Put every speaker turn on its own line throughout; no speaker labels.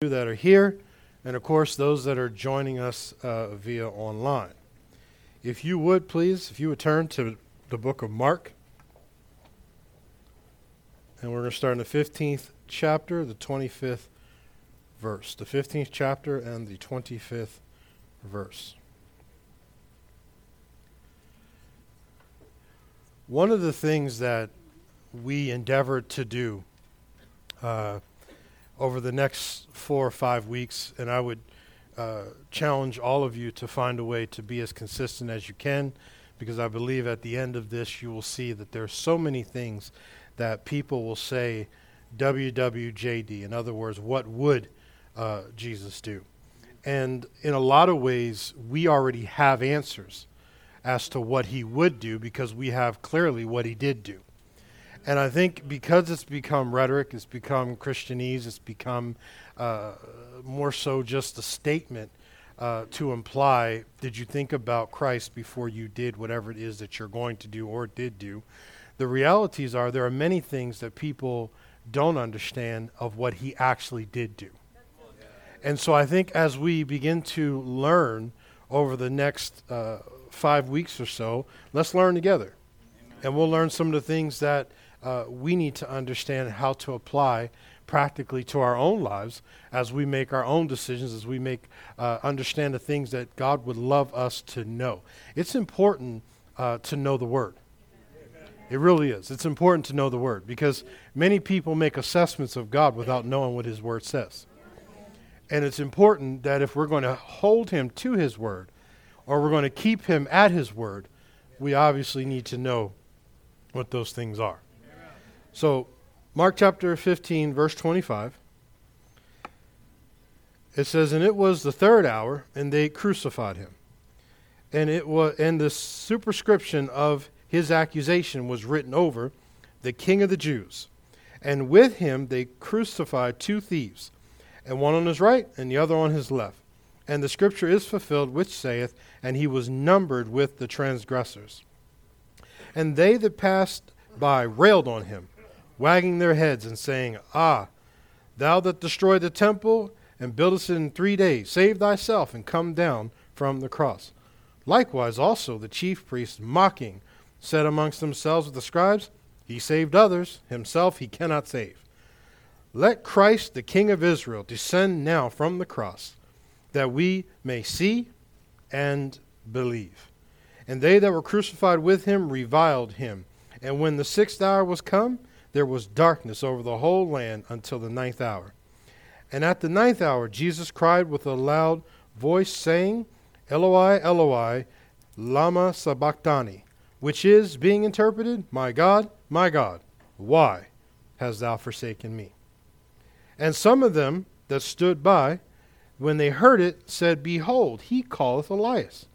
that are here, and of course, those that are joining us uh, via online. If you would, please, if you would turn to the book of Mark, and we're going to start in the 15th chapter, the 25th verse. The 15th chapter and the 25th verse. One of the things that we endeavor to do uh, over the next four or five weeks, and I would uh, challenge all of you to find a way to be as consistent as you can, because I believe at the end of this you will see that there are so many things that people will say WWJD. In other words, what would uh, Jesus do? And in a lot of ways, we already have answers as to what he would do because we have clearly what he did do. And I think because it's become rhetoric, it's become Christianese, it's become uh, more so just a statement uh, to imply did you think about Christ before you did whatever it is that you're going to do or did do? The realities are there are many things that people don't understand of what he actually did do. And so I think as we begin to learn over the next uh, five weeks or so, let's learn together. Amen. And we'll learn some of the things that uh, we need to understand how to apply practically to our own lives as we make our own decisions, as we make uh, understand the things that God would love us to know. It's important uh, to know the Word. It really is. It's important to know the Word because many people make assessments of God without knowing what His Word says. And it's important that if we're going to hold Him to His Word or we're going to keep Him at His Word, we obviously need to know what those things are. So, Mark chapter 15, verse 25. It says, And it was the third hour, and they crucified him. And it was and the superscription of his accusation was written over the king of the Jews. And with him they crucified two thieves, and one on his right and the other on his left. And the scripture is fulfilled, which saith, And he was numbered with the transgressors. And they that passed by railed on him wagging their heads and saying, Ah, thou that destroyed the temple and buildest it in three days, save thyself and come down from the cross. Likewise also the chief priests, mocking, said amongst themselves with the scribes, He saved others, himself he cannot save. Let Christ, the King of Israel, descend now from the cross, that we may see and believe. And they that were crucified with him reviled him. And when the sixth hour was come, there was darkness over the whole land until the ninth hour. And at the ninth hour, Jesus cried with a loud voice, saying, Eloi, Eloi, Lama Sabachthani, which is, being interpreted, My God, my God, why hast thou forsaken me? And some of them that stood by, when they heard it, said, Behold, he calleth Elias.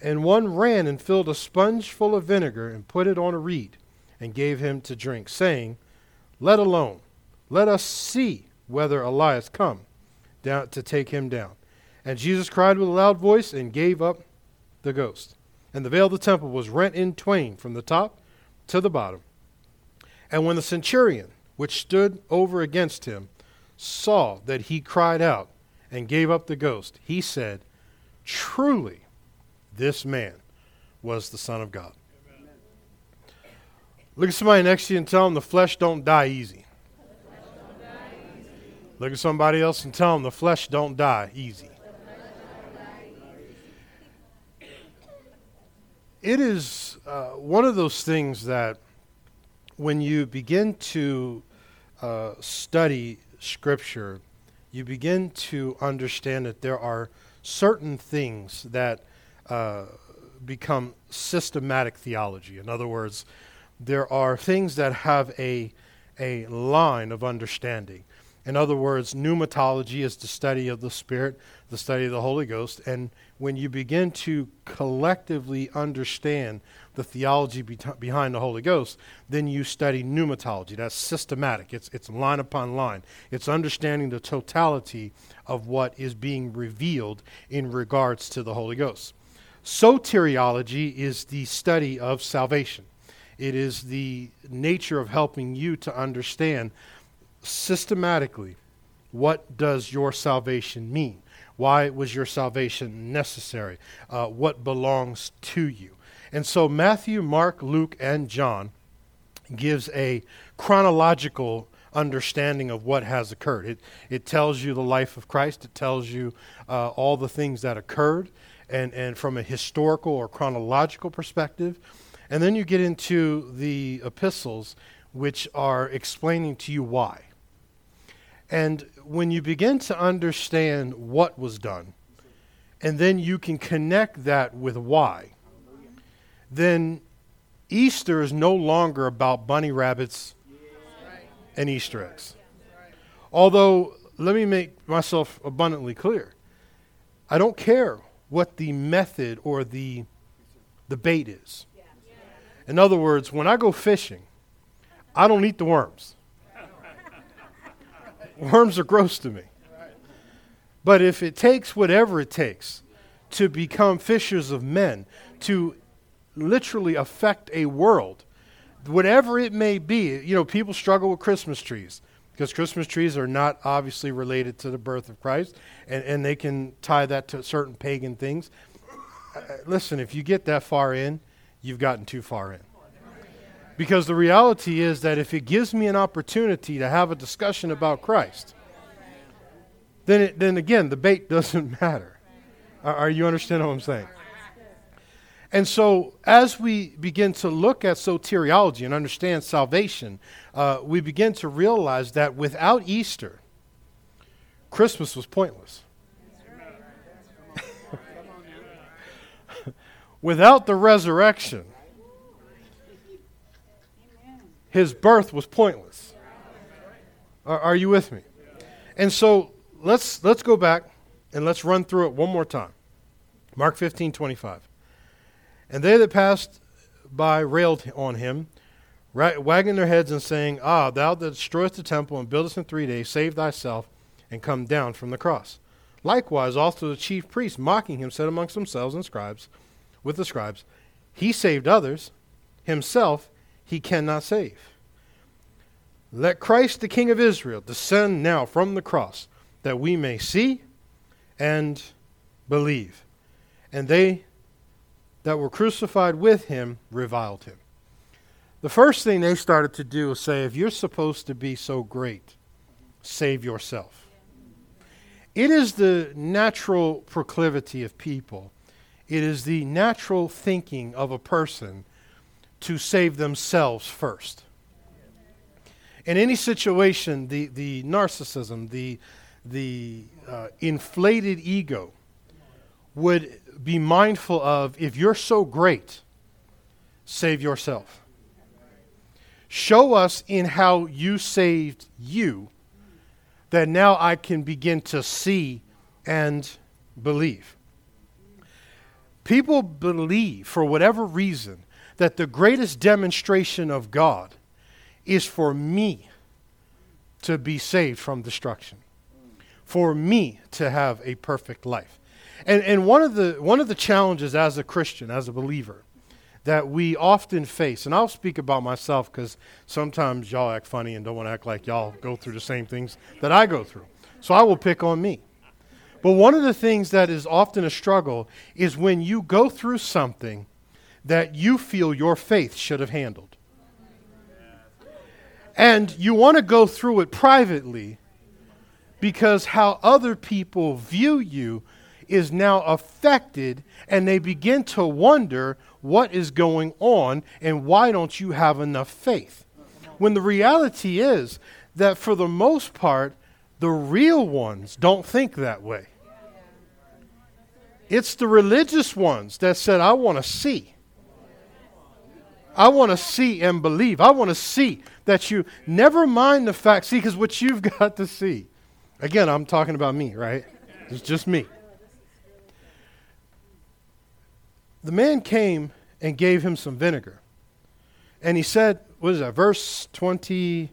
And one ran and filled a sponge full of vinegar and put it on a reed and gave him to drink, saying, Let alone, let us see whether Elias come down to take him down. And Jesus cried with a loud voice and gave up the ghost. And the veil of the temple was rent in twain from the top to the bottom. And when the centurion, which stood over against him, saw that he cried out and gave up the ghost, he said, Truly, this man was the Son of God. Look at somebody next to you and tell them the flesh don't die easy. Look at somebody else and tell them the flesh don't die easy. It is uh, one of those things that when you begin to uh, study Scripture, you begin to understand that there are certain things that uh, become systematic theology. In other words, there are things that have a, a line of understanding. In other words, pneumatology is the study of the Spirit, the study of the Holy Ghost. And when you begin to collectively understand the theology be- behind the Holy Ghost, then you study pneumatology. That's systematic, it's, it's line upon line. It's understanding the totality of what is being revealed in regards to the Holy Ghost. Soteriology is the study of salvation. It is the nature of helping you to understand systematically what does your salvation mean? Why was your salvation necessary? Uh, what belongs to you? And so Matthew, Mark, Luke, and John gives a chronological understanding of what has occurred. It, it tells you the life of Christ, it tells you uh, all the things that occurred, and, and from a historical or chronological perspective. And then you get into the epistles, which are explaining to you why. And when you begin to understand what was done, and then you can connect that with why, then Easter is no longer about bunny rabbits and Easter eggs. Although, let me make myself abundantly clear I don't care what the method or the, bait is. In other words, when I go fishing, I don't eat the worms. worms are gross to me. But if it takes whatever it takes to become fishers of men, to literally affect a world, whatever it may be. You know, people struggle with Christmas trees because Christmas trees are not obviously related to the birth of Christ, and, and they can tie that to certain pagan things. Uh, listen, if you get that far in, you've gotten too far in. Because the reality is that if it gives me an opportunity to have a discussion about Christ, then, it, then again, the bait doesn't matter. Are, are you understanding what I'm saying? And so, as we begin to look at soteriology and understand salvation, uh, we begin to realize that without Easter, Christmas was pointless. Without the resurrection, his birth was pointless. Are, are you with me? And so, let's, let's go back and let's run through it one more time. Mark 15 25. And they that passed by railed on him, wagging their heads and saying, Ah, thou that destroyest the temple and buildest in three days, save thyself and come down from the cross. Likewise, also the chief priests, mocking him, said amongst themselves and scribes, with the scribes, He saved others, himself he cannot save. Let Christ, the King of Israel, descend now from the cross, that we may see and believe. And they that were crucified with him reviled him. The first thing they started to do was say, if you're supposed to be so great, save yourself. It is the natural proclivity of people, it is the natural thinking of a person to save themselves first. In any situation, the, the narcissism, the, the uh, inflated ego would be mindful of if you're so great, save yourself. Show us in how you saved you that now I can begin to see and believe. People believe, for whatever reason, that the greatest demonstration of God is for me to be saved from destruction, for me to have a perfect life. And, and one, of the, one of the challenges as a Christian, as a believer, that we often face, and I'll speak about myself because sometimes y'all act funny and don't want to act like y'all go through the same things that I go through. So I will pick on me. But one of the things that is often a struggle is when you go through something that you feel your faith should have handled. And you want to go through it privately because how other people view you is now affected and they begin to wonder what is going on and why don't you have enough faith? When the reality is that for the most part, the real ones don't think that way. It's the religious ones that said, I want to see. I want to see and believe. I want to see that you never mind the fact. See, because what you've got to see. Again, I'm talking about me, right? It's just me. the man came and gave him some vinegar. And he said, what is that, verse 20?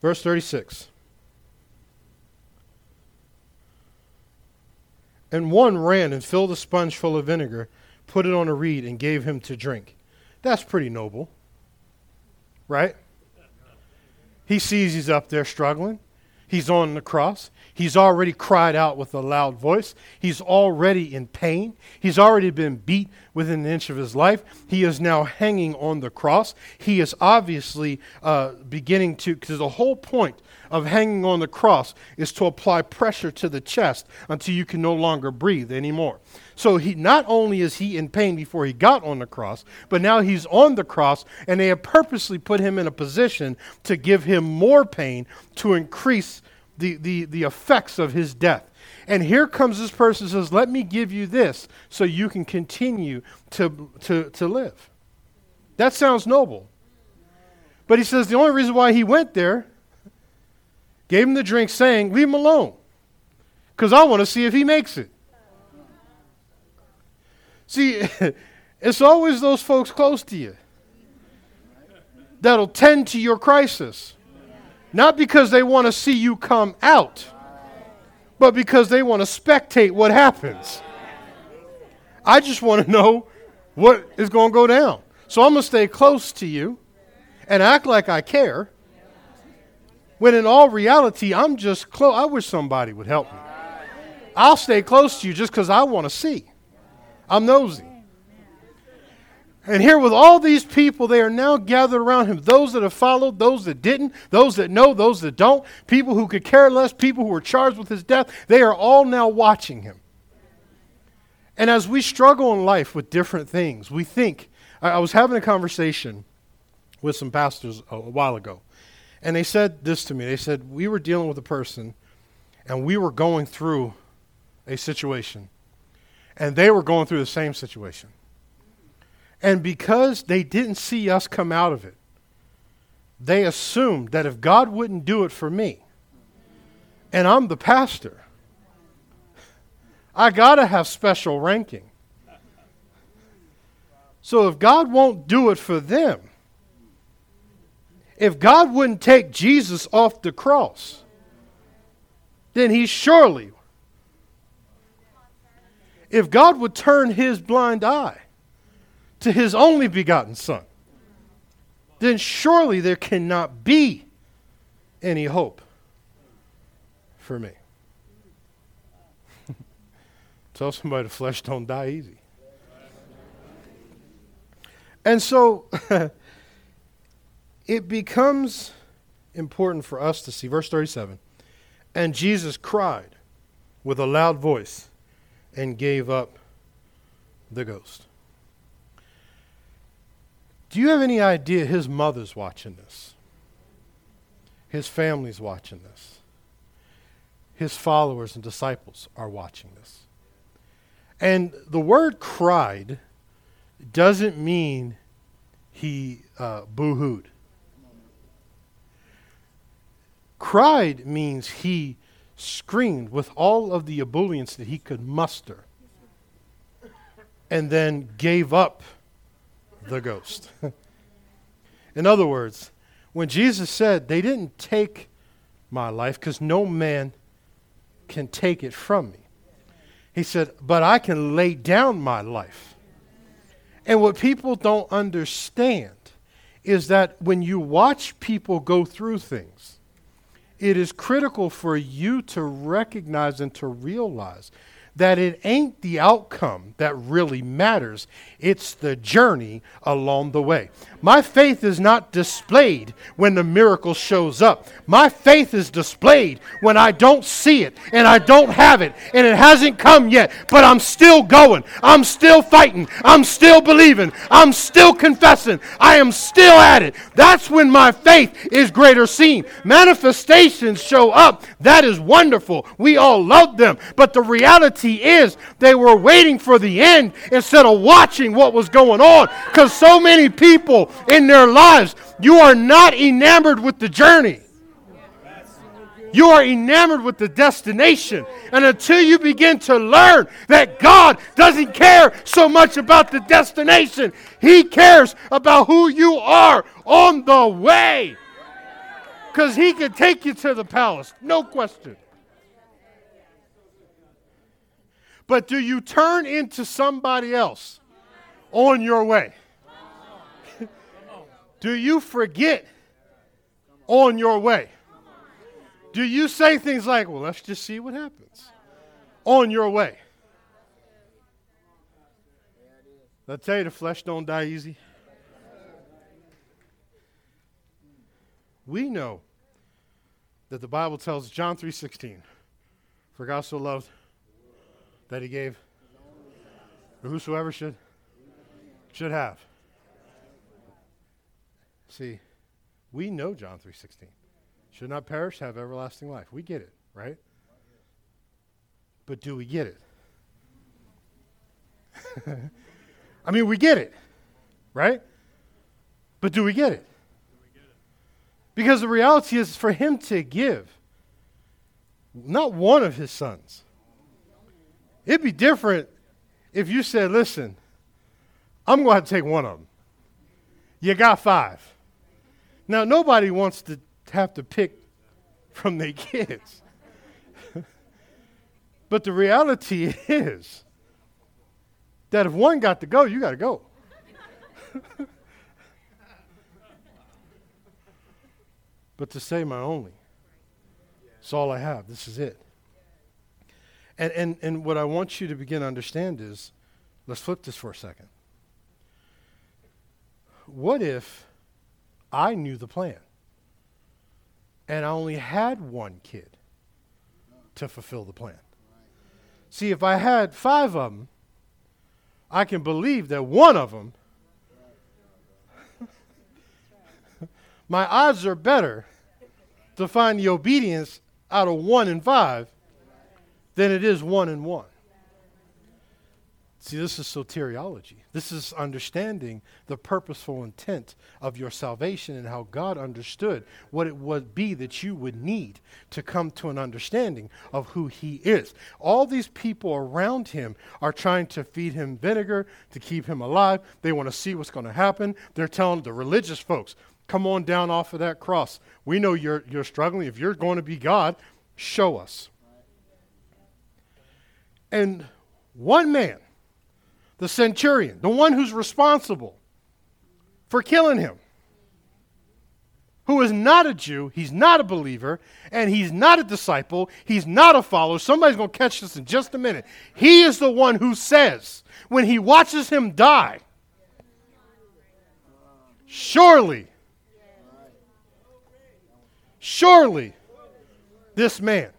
Verse 36. And one ran and filled a sponge full of vinegar, put it on a reed, and gave him to drink. That's pretty noble. Right? He sees he's up there struggling. He's on the cross. He's already cried out with a loud voice. He's already in pain. He's already been beat within an inch of his life. He is now hanging on the cross. He is obviously uh, beginning to, because the whole point of hanging on the cross is to apply pressure to the chest until you can no longer breathe anymore. So he not only is he in pain before he got on the cross, but now he's on the cross, and they have purposely put him in a position to give him more pain to increase the, the, the effects of his death. And here comes this person says, Let me give you this so you can continue to, to, to live. That sounds noble. But he says the only reason why he went there, gave him the drink, saying, Leave him alone. Because I want to see if he makes it. See, it's always those folks close to you that'll tend to your crisis. Not because they want to see you come out, but because they want to spectate what happens. I just want to know what is going to go down. So I'm going to stay close to you and act like I care. When in all reality, I'm just close. I wish somebody would help me. I'll stay close to you just because I want to see. I'm nosy. And here, with all these people, they are now gathered around him. Those that have followed, those that didn't, those that know, those that don't, people who could care less, people who were charged with his death, they are all now watching him. And as we struggle in life with different things, we think. I, was having a conversation with some pastors a while ago, and they said this to me. They said, We were dealing with a person, and we were going through a situation and they were going through the same situation. And because they didn't see us come out of it, they assumed that if God wouldn't do it for me, and I'm the pastor, I got to have special ranking. So if God won't do it for them, if God wouldn't take Jesus off the cross, then he surely if God would turn his blind eye to his only begotten Son, then surely there cannot be any hope for me. Tell somebody the flesh don't die easy. And so it becomes important for us to see. Verse 37 And Jesus cried with a loud voice and gave up the ghost. Do you have any idea his mother's watching this? His family's watching this. His followers and disciples are watching this. And the word cried doesn't mean he uh, boo hooed. Cried means he screamed with all of the ebullience that he could muster and then gave up the ghost. In other words, when Jesus said, They didn't take my life because no man can take it from me, he said, But I can lay down my life. And what people don't understand is that when you watch people go through things, it is critical for you to recognize and to realize that it ain't the outcome that really matters, it's the journey along the way. My faith is not displayed when the miracle shows up. My faith is displayed when I don't see it and I don't have it and it hasn't come yet, but I'm still going. I'm still fighting. I'm still believing. I'm still confessing. I am still at it. That's when my faith is greater seen. Manifestations show up. That is wonderful. We all love them. But the reality reality is they were waiting for the end instead of watching what was going on. Because so many people in their lives, you are not enamored with the journey. You are enamored with the destination. And until you begin to learn that God doesn't care so much about the destination, He cares about who you are on the way. Because He can take you to the palace, no question. But do you turn into somebody else on your way? do you forget on your way. Do you say things like, well, let's just see what happens on your way? I tell you, the flesh don't die easy. We know that the Bible tells John 3:16, for God so loved that he gave whosoever should should have. See, we know John 3:16. Should not perish, have everlasting life. We get it, right? But do we get it? I mean, we get it, right? But do we get it? Because the reality is for him to give not one of his sons. It'd be different if you said, listen, I'm going to take one of them. You got five. Now, nobody wants to have to pick from their kids. but the reality is that if one got to go, you got to go. but to say my only, it's all I have. This is it. And, and, and what I want you to begin to understand is let's flip this for a second. What if I knew the plan and I only had one kid to fulfill the plan? See, if I had five of them, I can believe that one of them, my odds are better to find the obedience out of one and five than it is one and one. See, this is soteriology. This is understanding the purposeful intent of your salvation and how God understood what it would be that you would need to come to an understanding of who He is. All these people around Him are trying to feed Him vinegar to keep Him alive. They want to see what's going to happen. They're telling the religious folks, come on down off of that cross. We know you're, you're struggling. If you're going to be God, show us. And one man, the centurion, the one who's responsible for killing him, who is not a Jew, he's not a believer, and he's not a disciple, he's not a follower. Somebody's going to catch this in just a minute. He is the one who says, when he watches him die, surely, surely, this man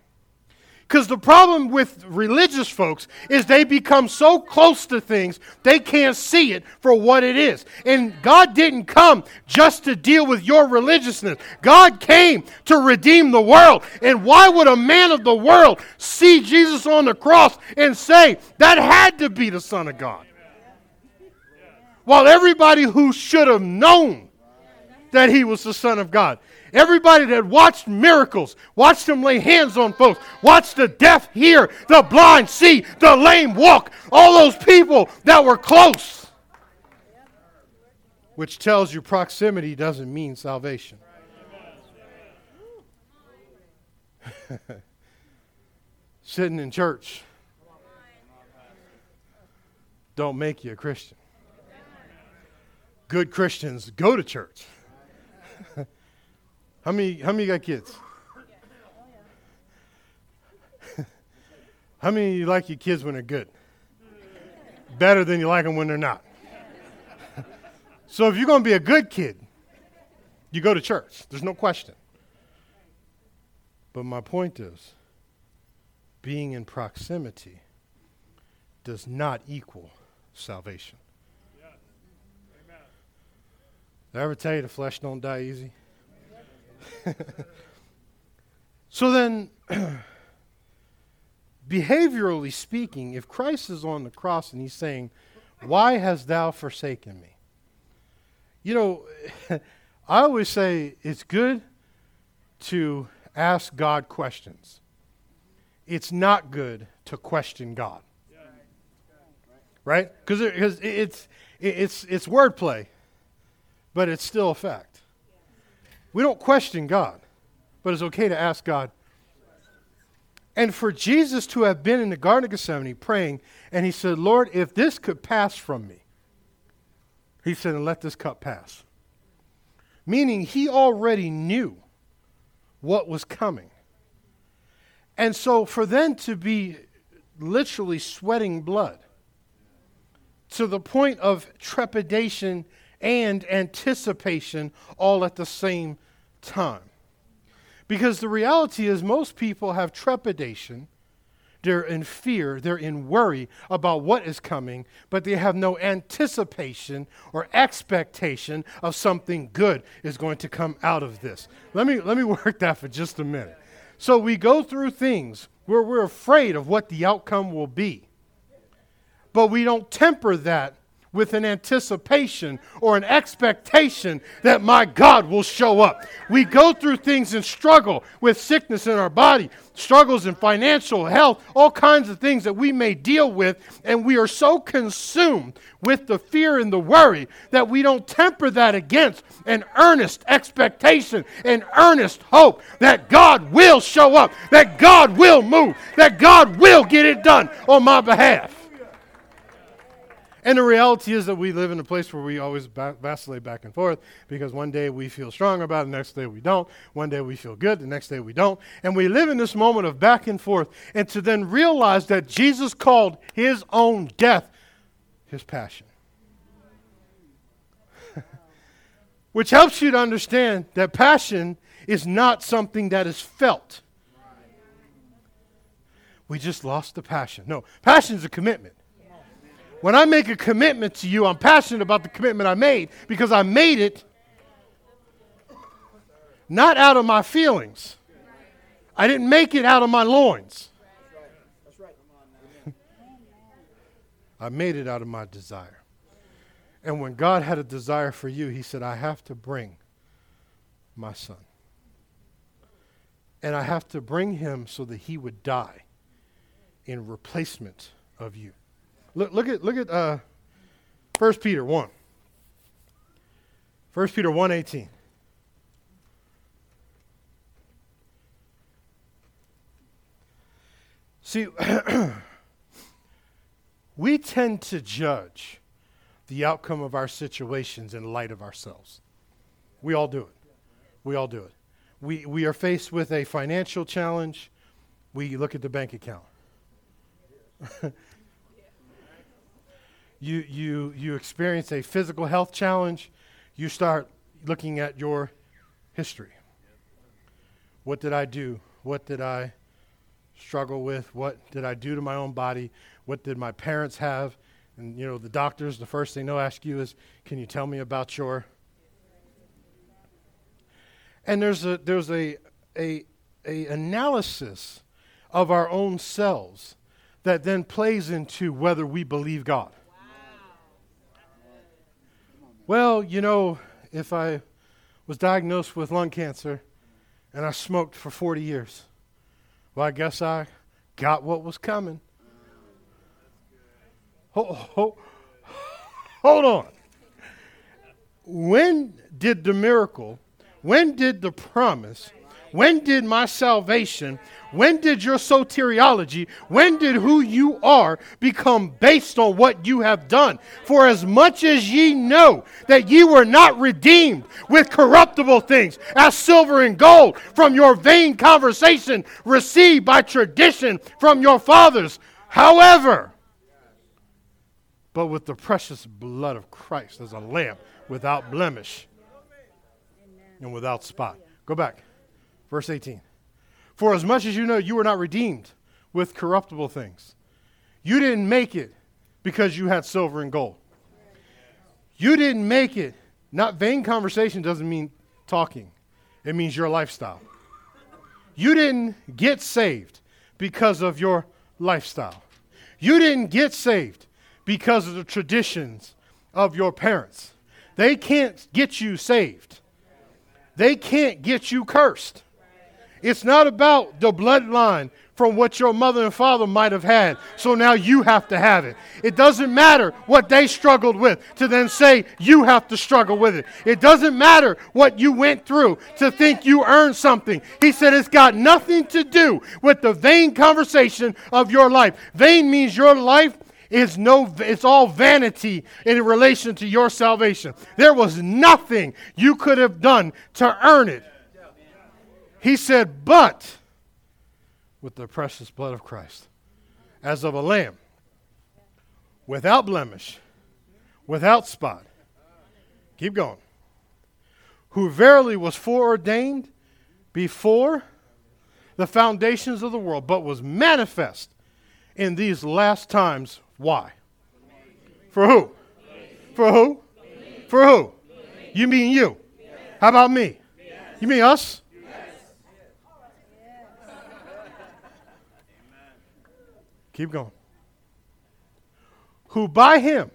because the problem with religious folks is they become so close to things, they can't see it for what it is. And God didn't come just to deal with your religiousness, God came to redeem the world. And why would a man of the world see Jesus on the cross and say, that had to be the Son of God? While everybody who should have known that he was the Son of God Everybody that watched miracles, watched him lay hands on folks, watched the deaf hear, the blind see, the lame walk, all those people that were close. Which tells you proximity doesn't mean salvation. Sitting in church don't make you a Christian. Good Christians go to church. How many, how many got kids? how many you like your kids when they're good? Better than you like them when they're not. so if you're going to be a good kid, you go to church. There's no question. But my point is, being in proximity does not equal salvation. Did I ever tell you the flesh don't die easy? so then, behaviorally speaking, if Christ is on the cross and he's saying, Why hast thou forsaken me? You know, I always say it's good to ask God questions. It's not good to question God. Right? Because it's, it's, it's wordplay, but it's still a fact. We don't question God, but it's okay to ask God. And for Jesus to have been in the Garden of Gethsemane praying, and he said, Lord, if this could pass from me, he said, and let this cup pass. Meaning he already knew what was coming. And so for them to be literally sweating blood to the point of trepidation and anticipation all at the same time. Because the reality is, most people have trepidation, they're in fear, they're in worry about what is coming, but they have no anticipation or expectation of something good is going to come out of this. Let me, let me work that for just a minute. So we go through things where we're afraid of what the outcome will be, but we don't temper that with an anticipation or an expectation that my God will show up. We go through things and struggle with sickness in our body, struggles in financial health, all kinds of things that we may deal with, and we are so consumed with the fear and the worry that we don't temper that against an earnest expectation, an earnest hope that God will show up, that God will move, that God will get it done on my behalf. And the reality is that we live in a place where we always ba- vacillate back and forth because one day we feel strong about it, the next day we don't. One day we feel good, the next day we don't. And we live in this moment of back and forth. And to then realize that Jesus called his own death his passion. Which helps you to understand that passion is not something that is felt. We just lost the passion. No, passion is a commitment. When I make a commitment to you, I'm passionate about the commitment I made because I made it not out of my feelings. I didn't make it out of my loins. I made it out of my desire. And when God had a desire for you, He said, I have to bring my son. And I have to bring him so that he would die in replacement of you. Look, look at look at uh, 1 Peter 1. 1 Peter 1:18. See, we tend to judge the outcome of our situations in light of ourselves. We all do it. We all do it. We, we are faced with a financial challenge. We look at the bank account. you, you, you experience a physical health challenge, you start looking at your history. What did I do? What did I struggle with? What did I do to my own body? What did my parents have? And you know, the doctors, the first thing they'll ask you is, "Can you tell me about your?" And there's a there's a a, a analysis of our own selves that then plays into whether we believe God. Well, you know, if I was diagnosed with lung cancer and I smoked for 40 years, well, I guess I got what was coming. Hold, hold, hold on. When did the miracle, when did the promise, when did my salvation, when did your soteriology, when did who you are become based on what you have done? For as much as ye know that ye were not redeemed with corruptible things, as silver and gold, from your vain conversation received by tradition from your fathers. However, but with the precious blood of Christ as a lamb without blemish and without spot. Go back. Verse 18. For as much as you know, you were not redeemed with corruptible things. You didn't make it because you had silver and gold. You didn't make it. Not vain conversation doesn't mean talking, it means your lifestyle. You didn't get saved because of your lifestyle. You didn't get saved because of the traditions of your parents. They can't get you saved, they can't get you cursed. It's not about the bloodline from what your mother and father might have had. So now you have to have it. It doesn't matter what they struggled with to then say you have to struggle with it. It doesn't matter what you went through to think you earned something. He said it's got nothing to do with the vain conversation of your life. Vain means your life is no it's all vanity in relation to your salvation. There was nothing you could have done to earn it. He said, But with the precious blood of Christ, as of a lamb, without blemish, without spot. Keep going. Who verily was foreordained before the foundations of the world, but was manifest in these last times. Why? For who? For who? For who? You mean you? How about me? You mean us? Keep going. Who by him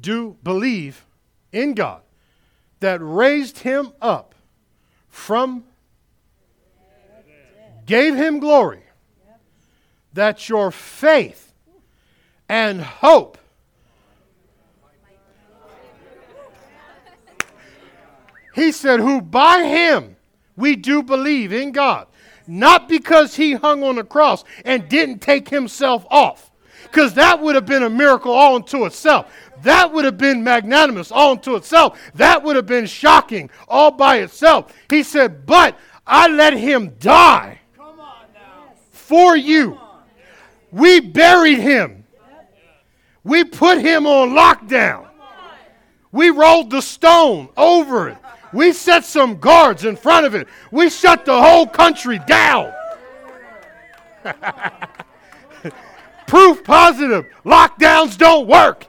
do believe in God that raised him up from, gave him glory, that your faith and hope He said, Who by him we do believe in God. Not because he hung on the cross and didn't take himself off, because that would have been a miracle all unto itself. That would have been magnanimous all unto itself. That would have been shocking all by itself. He said, But I let him die for you. We buried him. We put him on lockdown. We rolled the stone over it. We set some guards in front of it. We shut the whole country down. Proof positive lockdowns don't work.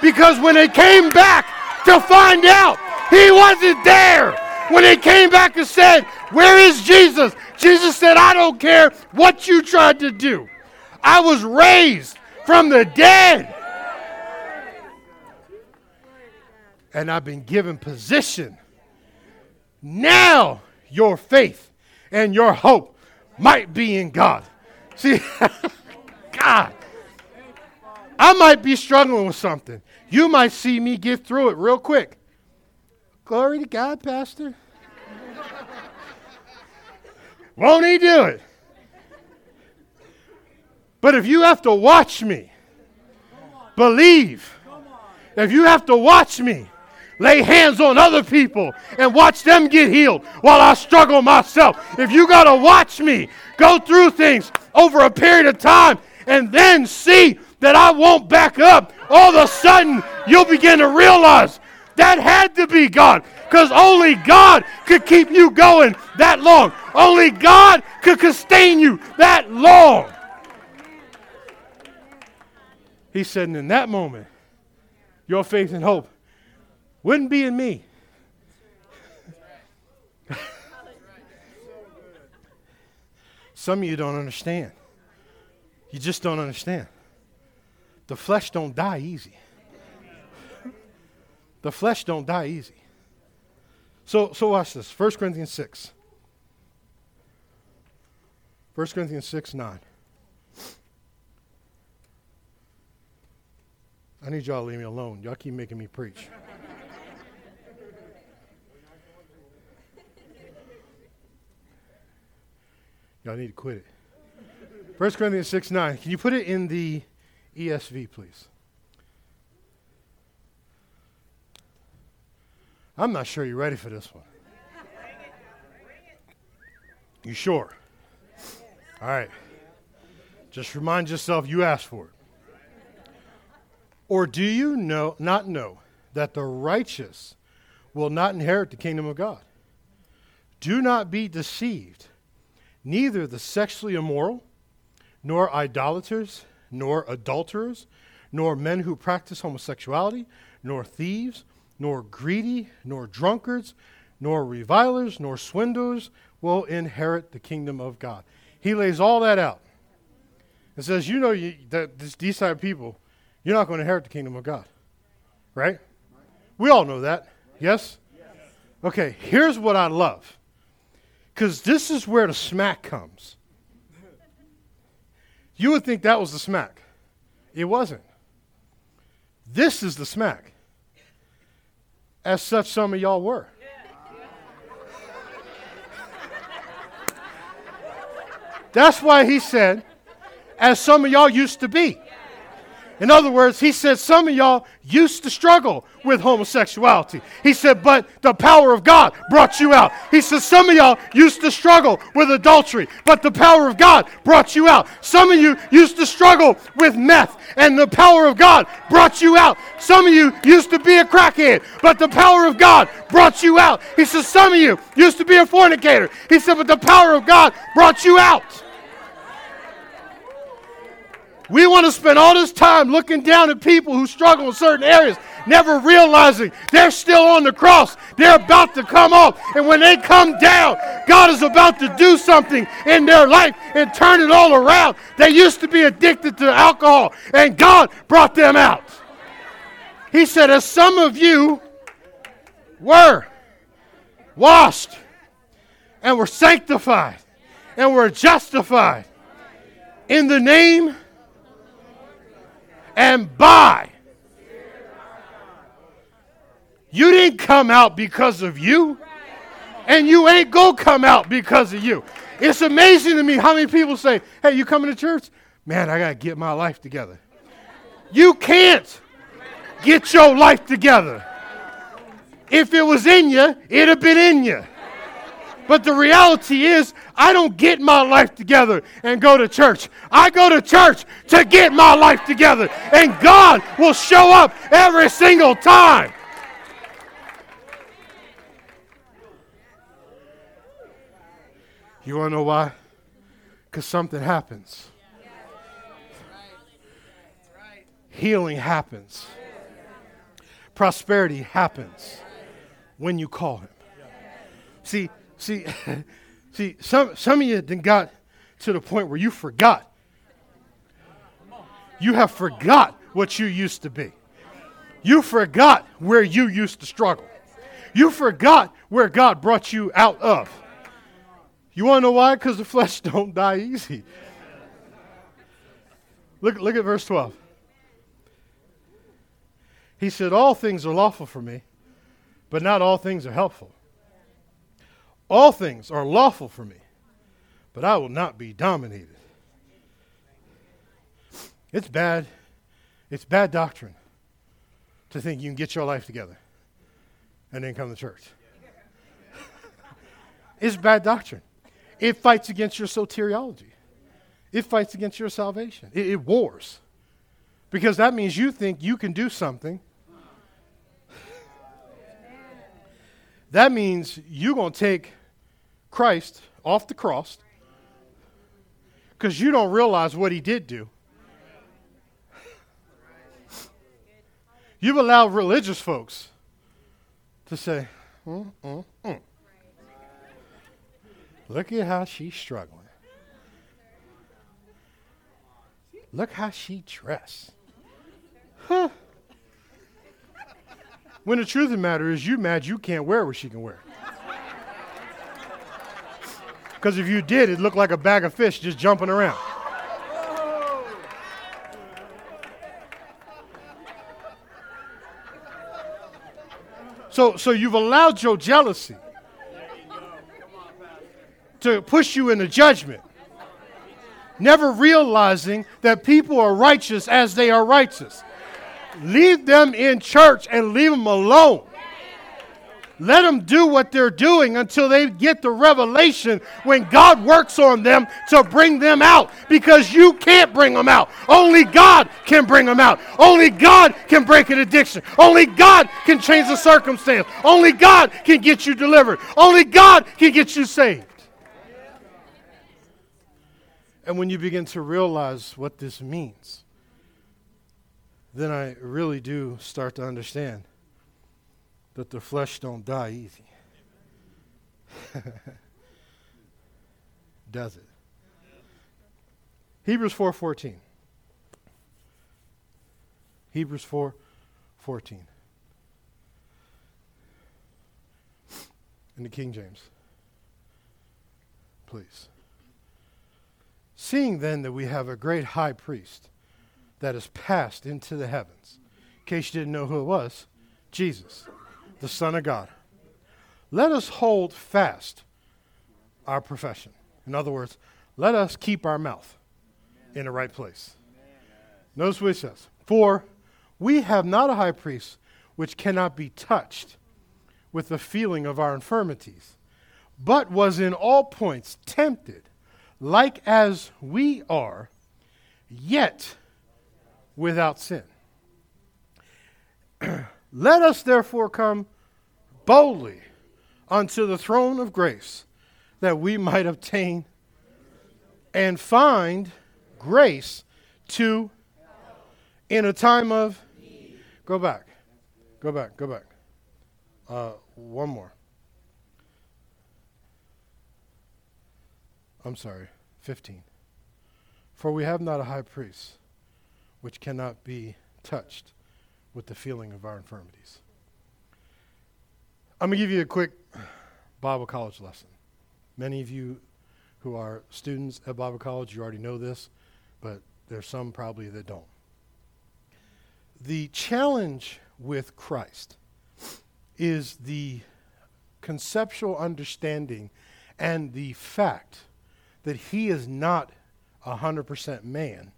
Because when they came back to find out he wasn't there, when they came back and said, Where is Jesus? Jesus said, I don't care what you tried to do. I was raised from the dead. And I've been given position now your faith and your hope might be in God. See, God, I might be struggling with something. You might see me get through it real quick. Glory to God, Pastor. Won't he do it? But if you have to watch me, believe. If you have to watch me, lay hands on other people and watch them get healed while I struggle myself. If you got to watch me go through things over a period of time and then see that I won't back up, all of a sudden you'll begin to realize that had to be God because only God could keep you going that long. Only God could sustain you that long. He said, and in that moment, your faith and hope wouldn't be in me. Some of you don't understand. You just don't understand. The flesh don't die easy. The flesh don't die easy. So, so watch this. 1 Corinthians 6. 1 Corinthians 6 9. I need y'all to leave me alone. Y'all keep making me preach. Y'all need to quit it. 1 Corinthians 6 9. Can you put it in the ESV, please? I'm not sure you're ready for this one. You sure? All right. Just remind yourself you asked for it. Or do you know not know that the righteous will not inherit the kingdom of God? Do not be deceived neither the sexually immoral, nor idolaters, nor adulterers, nor men who practice homosexuality, nor thieves, nor greedy, nor drunkards, nor revilers, nor swindlers will inherit the kingdom of God. He lays all that out and says, You know you, that this, these type of people, you're not going to inherit the kingdom of God. Right? We all know that. Yes? Okay, here's what I love because this is where the smack comes. You would think that was the smack. It wasn't. This is the smack. As such, some of y'all were. That's why he said, as some of y'all used to be. In other words, he said some of y'all used to struggle with homosexuality. He said, but the power of God brought you out. He said, some of y'all used to struggle with adultery, but the power of God brought you out. Some of you used to struggle with meth, and the power of God brought you out. Some of you used to be a crackhead, but the power of God brought you out. He said, some of you used to be a fornicator. He said, but the power of God brought you out. We want to spend all this time looking down at people who struggle in certain areas, never realizing they're still on the cross. They're about to come off. And when they come down, God is about to do something in their life and turn it all around. They used to be addicted to alcohol, and God brought them out. He said, As some of you were washed and were sanctified and were justified in the name and by. You didn't come out because of you, and you ain't gonna come out because of you. It's amazing to me how many people say, Hey, you coming to church? Man, I gotta get my life together. You can't get your life together. If it was in you, it'd have been in you. But the reality is, I don't get my life together and go to church. I go to church to get my life together. And God will show up every single time. You want to know why? Because something happens. Healing happens. Prosperity happens when you call Him. See, See, see, some, some of you then got to the point where you forgot. You have forgot what you used to be. You forgot where you used to struggle. You forgot where God brought you out of. You want to know why? Because the flesh don't die easy. Look, look at verse 12. He said, All things are lawful for me, but not all things are helpful. All things are lawful for me, but I will not be dominated. It's bad. It's bad doctrine to think you can get your life together and then come to church. it's bad doctrine. It fights against your soteriology. It fights against your salvation. It, it wars. Because that means you think you can do something that means you're going to take Christ off the cross because you don't realize what he did do. You've allowed religious folks to say, mm, mm, mm. Look at how she's struggling. Look how she dressed. Huh. When the truth of the matter is, you mad you can't wear what she can wear. Because if you did, it looked like a bag of fish just jumping around. So, so you've allowed your jealousy to push you into judgment, never realizing that people are righteous as they are righteous. Leave them in church and leave them alone. Let them do what they're doing until they get the revelation when God works on them to bring them out because you can't bring them out. Only God can bring them out. Only God can break an addiction. Only God can change the circumstance. Only God can get you delivered. Only God can get you saved. And when you begin to realize what this means, then I really do start to understand that the flesh don't die easy. Does it? Hebrews 4:14. Hebrews 4:14. In the King James. Please. Seeing then that we have a great high priest that has passed into the heavens. In case you didn't know who it was, Jesus the Son of God. Let us hold fast our profession. In other words, let us keep our mouth in the right place. Notice what says For we have not a high priest which cannot be touched with the feeling of our infirmities, but was in all points tempted, like as we are, yet without sin. Let us therefore come boldly unto the throne of grace, that we might obtain and find grace to in a time of go back. Go back. Go back. Uh, one more. I'm sorry. 15 for we have not a high priest which cannot be touched with the feeling of our infirmities. I'm going to give you a quick bible college lesson. Many of you who are students at bible college you already know this but there's some probably that don't. The challenge with Christ is the conceptual understanding and the fact that he is not 100% man.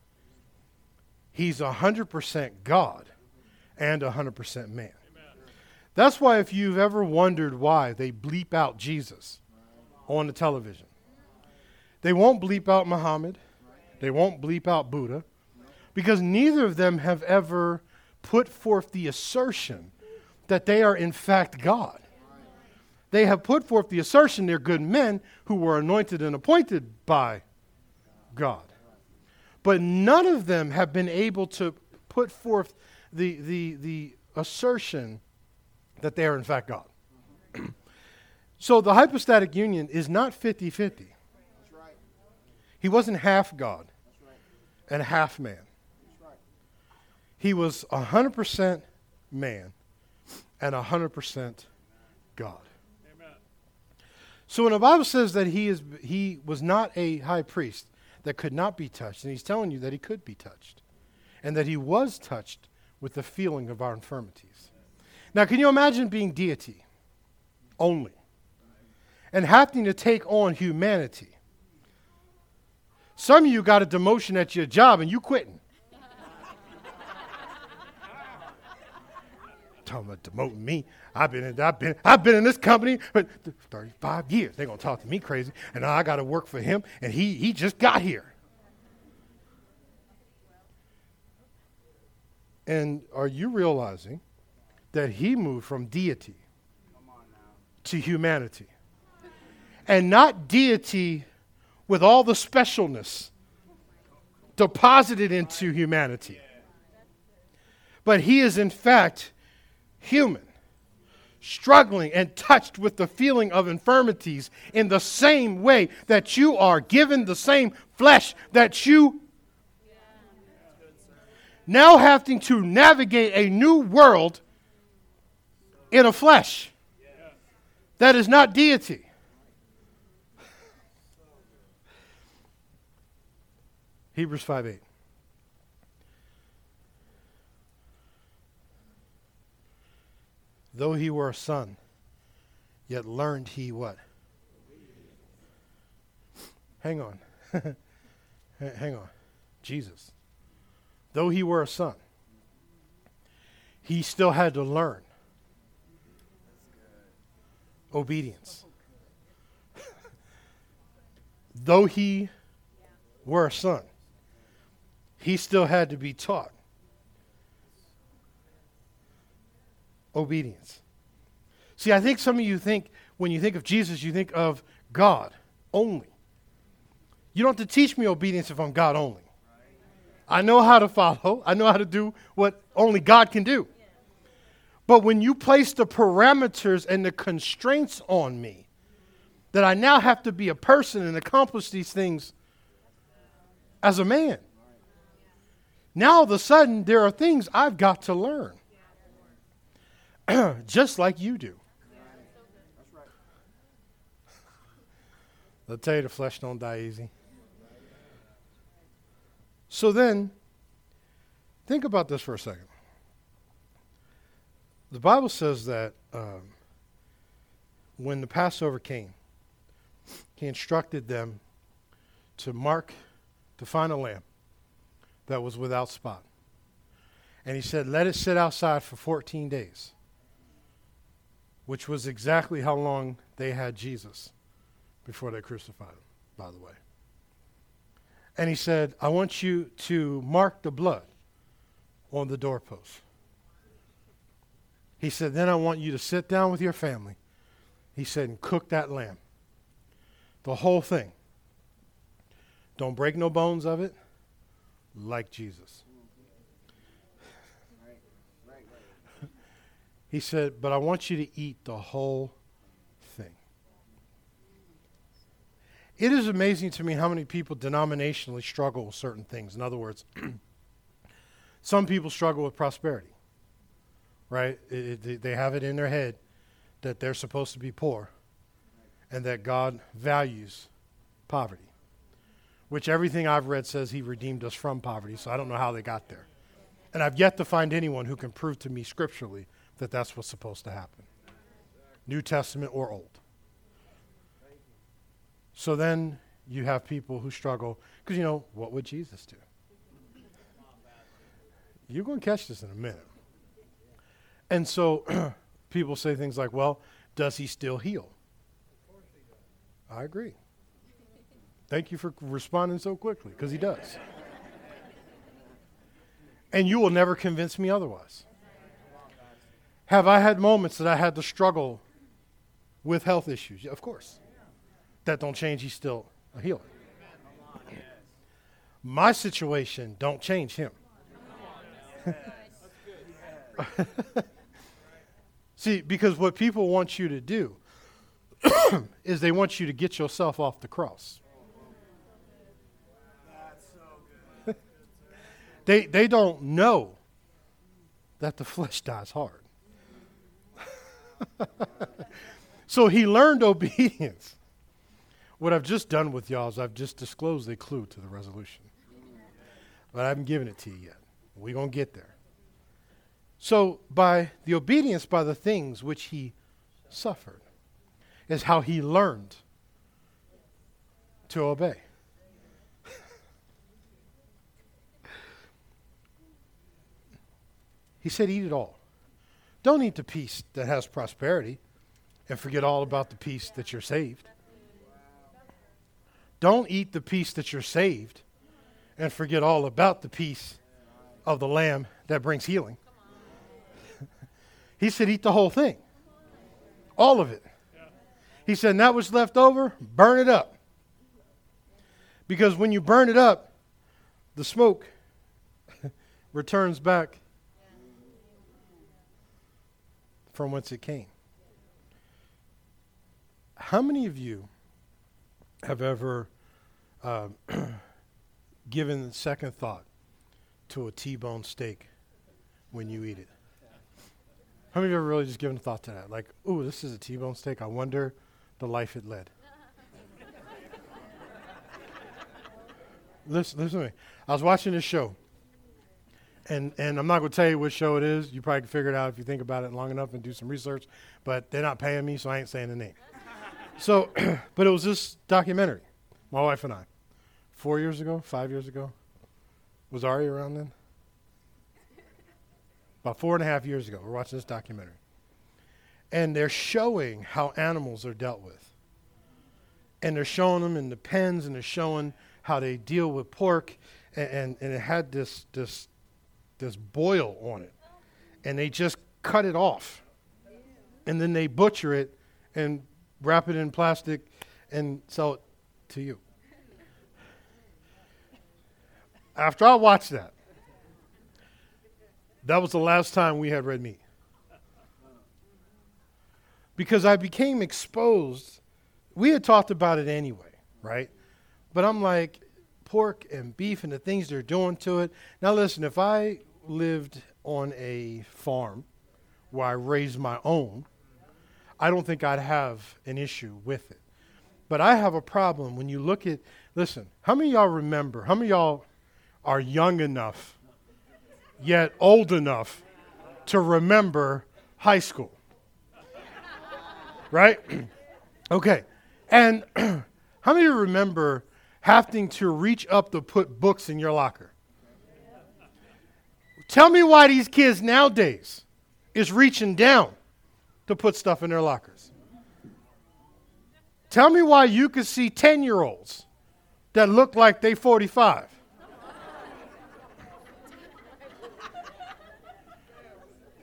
He's 100% God and 100% man. That's why, if you've ever wondered why they bleep out Jesus on the television, they won't bleep out Muhammad, they won't bleep out Buddha, because neither of them have ever put forth the assertion that they are in fact God. They have put forth the assertion they're good men who were anointed and appointed by God. But none of them have been able to put forth the, the, the assertion that they are in fact God. so the hypostatic union is not 50 50. He wasn't half God and half man. He was 100% man and 100% God. Amen. So when the Bible says that he, is, he was not a high priest that could not be touched, and he's telling you that he could be touched, and that he was touched with the feeling of our infirmities. Now, can you imagine being deity only and having to take on humanity? Some of you got a demotion at your job and you quitting. talking about demoting me. I've been in, I've been, I've been in this company for 35 years. They're going to talk to me crazy, and now I got to work for him, and he, he just got here. And are you realizing that he moved from deity to humanity? And not deity with all the specialness deposited into humanity. But he is, in fact, human, struggling and touched with the feeling of infirmities in the same way that you are given the same flesh that you now having to navigate a new world in a flesh that is not deity. Hebrews 5 8. Though he were a son, yet learned he what? Hang on. Hang on. Jesus. Though he were a son, he still had to learn obedience. Though he were a son, he still had to be taught obedience. See, I think some of you think, when you think of Jesus, you think of God only. You don't have to teach me obedience if I'm God only. I know how to follow, I know how to do what only God can do. But when you place the parameters and the constraints on me, that I now have to be a person and accomplish these things as a man. Now all of a sudden, there are things I've got to learn. just like you do. I'll tell you the flesh don't die easy. So then, think about this for a second. The Bible says that um, when the Passover came, he instructed them to mark, to find a lamb that was without spot. And he said, Let it sit outside for 14 days, which was exactly how long they had Jesus before they crucified him, by the way. And he said, I want you to mark the blood on the doorpost. He said, Then I want you to sit down with your family. He said, and cook that lamb. The whole thing. Don't break no bones of it, like Jesus. He said, But I want you to eat the whole It is amazing to me how many people denominationally struggle with certain things. In other words, some people struggle with prosperity, right? It, it, they have it in their head that they're supposed to be poor and that God values poverty, which everything I've read says He redeemed us from poverty, so I don't know how they got there. And I've yet to find anyone who can prove to me scripturally that that's what's supposed to happen New Testament or Old. So then you have people who struggle because, you know, what would Jesus do? You're going to catch this in a minute. And so people say things like, well, does he still heal? I agree. Thank you for responding so quickly because he does. and you will never convince me otherwise. Have I had moments that I had to struggle with health issues? Of course. That don't change, he's still a healer. My situation don't change him. See, because what people want you to do is they want you to get yourself off the cross. they, they don't know that the flesh dies hard. so he learned obedience. What I've just done with y'all is I've just disclosed a clue to the resolution. But I haven't given it to you yet. We're going to get there. So, by the obedience, by the things which he suffered, is how he learned to obey. he said, Eat it all. Don't eat the piece that has prosperity and forget all about the piece that you're saved. Don't eat the piece that you're saved and forget all about the piece of the lamb that brings healing. he said, Eat the whole thing, all of it. He said, and that was left over, burn it up. Because when you burn it up, the smoke returns back from whence it came. How many of you have ever uh, given second thought to a T-bone steak when you eat it? How many of you ever really just given thought to that? Like, ooh, this is a T-bone steak. I wonder the life it led. listen, listen to me. I was watching this show and and I'm not going to tell you what show it is. You probably can figure it out if you think about it long enough and do some research. But they're not paying me, so I ain't saying the name. So, but it was this documentary. My wife and I, four years ago, five years ago, was Ari around then? About four and a half years ago, we're watching this documentary, and they're showing how animals are dealt with, and they're showing them in the pens, and they're showing how they deal with pork, and, and, and it had this this this boil on it. And they just cut it off. And then they butcher it and wrap it in plastic and sell it to you. After I watched that, that was the last time we had red meat. Because I became exposed. We had talked about it anyway, right? But I'm like, pork and beef and the things they're doing to it. Now, listen, if I lived on a farm where I raised my own, I don't think I'd have an issue with it. But I have a problem when you look at, listen, how many y'all remember, how many y'all are young enough, yet old enough to remember high school? right? okay. And how many remember having to reach up to put books in your locker? Tell me why these kids nowadays is reaching down to put stuff in their lockers. Tell me why you could see 10 year olds that look like they're 45.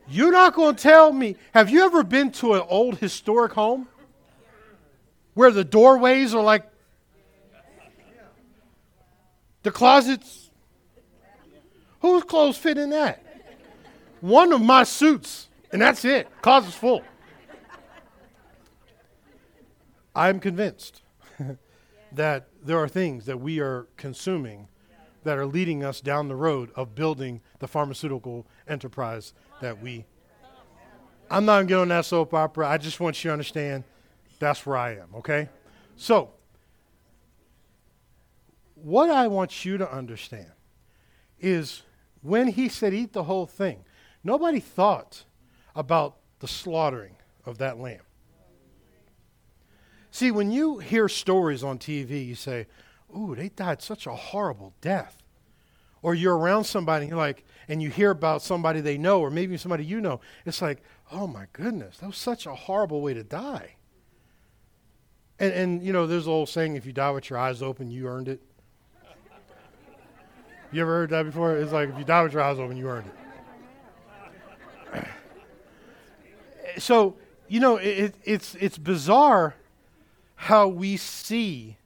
You're not going to tell me. Have you ever been to an old historic home where the doorways are like the closets? Whose clothes fit in that? One of my suits, and that's it. Closet's full. I'm convinced that there are things that we are consuming that are leading us down the road of building the pharmaceutical enterprise that we. I'm not going that soap opera. I just want you to understand that's where I am, okay? So, what I want you to understand is when he said eat the whole thing, nobody thought about the slaughtering of that lamb. See, when you hear stories on TV, you say, Ooh, they died such a horrible death. Or you're around somebody and like, and you hear about somebody they know, or maybe somebody you know, it's like, oh my goodness, that was such a horrible way to die. And, and you know, there's an old saying, if you die with your eyes open, you earned it. You ever heard that before? It's like, if you die with your eyes open, you earned it. so, you know, it, it's, it's bizarre how we see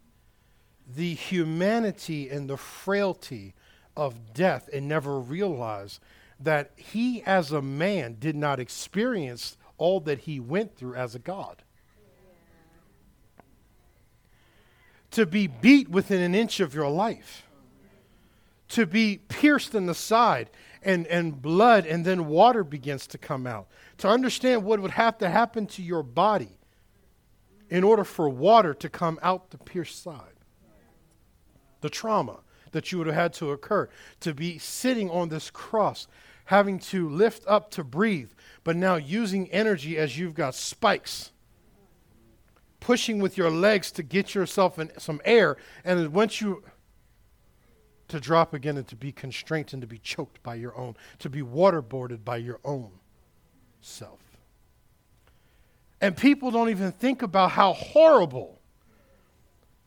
the humanity and the frailty of death and never realize that he, as a man, did not experience all that he went through as a God. To be beat within an inch of your life, to be pierced in the side, and, and blood, and then water begins to come out. To understand what would have to happen to your body in order for water to come out the pierced side. The trauma that you would have had to occur to be sitting on this cross, having to lift up to breathe, but now using energy as you've got spikes, pushing with your legs to get yourself in some air, and once you to drop again and to be constrained and to be choked by your own, to be waterboarded by your own self. And people don't even think about how horrible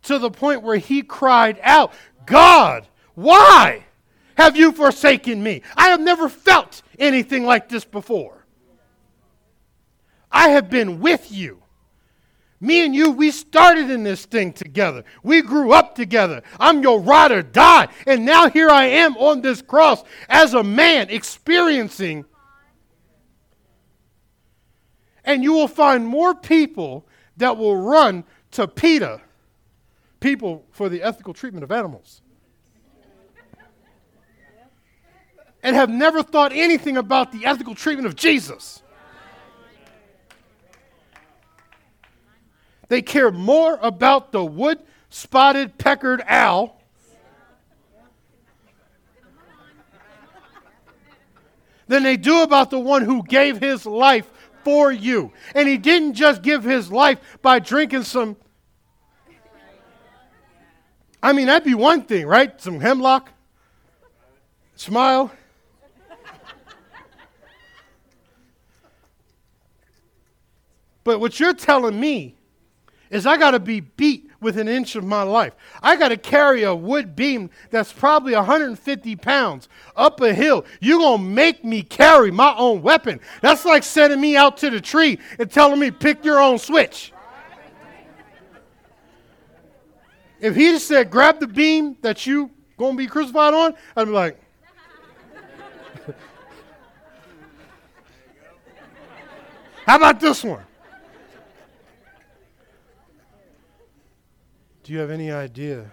to the point where he cried out, God, why have you forsaken me? I have never felt anything like this before. I have been with you. Me and you, we started in this thing together. We grew up together. I'm your ride or die. And now here I am on this cross as a man experiencing and you will find more people that will run to PETA, people for the ethical treatment of animals, and have never thought anything about the ethical treatment of Jesus. They care more about the wood spotted peckered owl than they do about the one who gave his life for you. And he didn't just give his life by drinking some. I mean, that'd be one thing, right? Some hemlock, smile. But what you're telling me is I got to be beat with an inch of my life. I got to carry a wood beam that's probably 150 pounds up a hill. You're going to make me carry my own weapon. That's like sending me out to the tree and telling me, pick your own switch. If he just said, grab the beam that you going to be crucified on, I'd be like, how about this one? Do you have any idea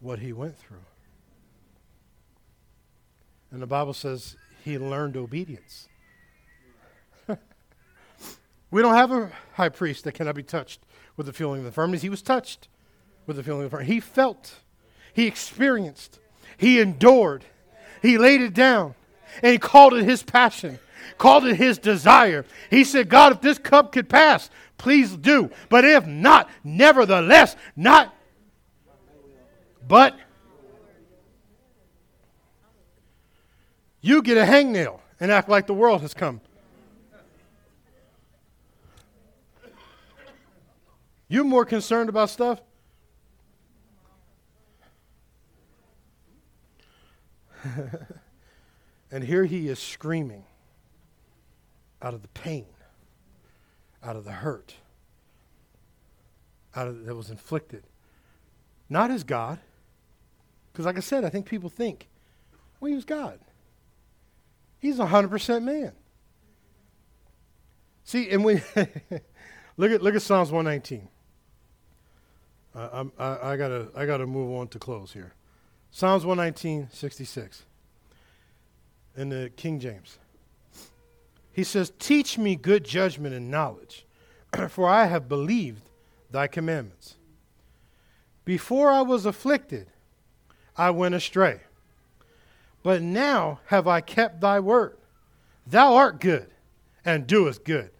what he went through? And the Bible says he learned obedience. we don't have a high priest that cannot be touched with the feeling of the infirmities. He was touched with the feeling of infirmity. He felt, he experienced, he endured, he laid it down, and he called it his passion, called it his desire. He said, God, if this cup could pass, please do. But if not, nevertheless, not. But You get a hangnail and act like the world has come. You're more concerned about stuff? and here he is screaming out of the pain, out of the hurt, out of that was inflicted. Not as God. Because like I said, I think people think, well, he was God. He's 100% man. See, and we look at look at Psalms 119. Uh, I, I gotta I gotta move on to close here. Psalms 119, 66. In the King James. He says, Teach me good judgment and knowledge, for I have believed thy commandments. Before I was afflicted, I went astray. But now have I kept thy word. Thou art good and doest good.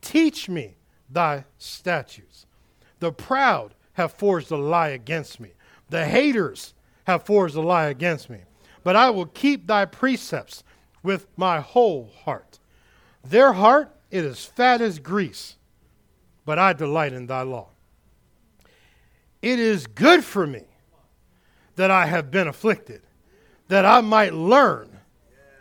Teach me thy statutes. The proud have forged a lie against me. The haters have forged a lie against me. But I will keep thy precepts with my whole heart. Their heart, it is fat as grease, but I delight in thy law. It is good for me that I have been afflicted, that I might learn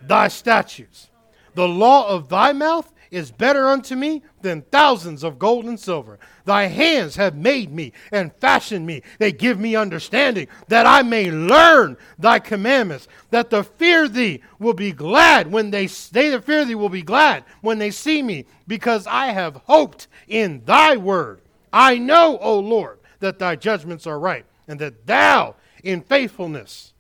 thy statutes. The law of thy mouth is better unto me than thousands of gold and silver. Thy hands have made me and fashioned me. They give me understanding that I may learn thy commandments, that the fear thee will be glad when they, they that fear thee will be glad when they see me, because I have hoped in thy word. I know, O Lord, that thy judgments are right, and that thou in faithfulness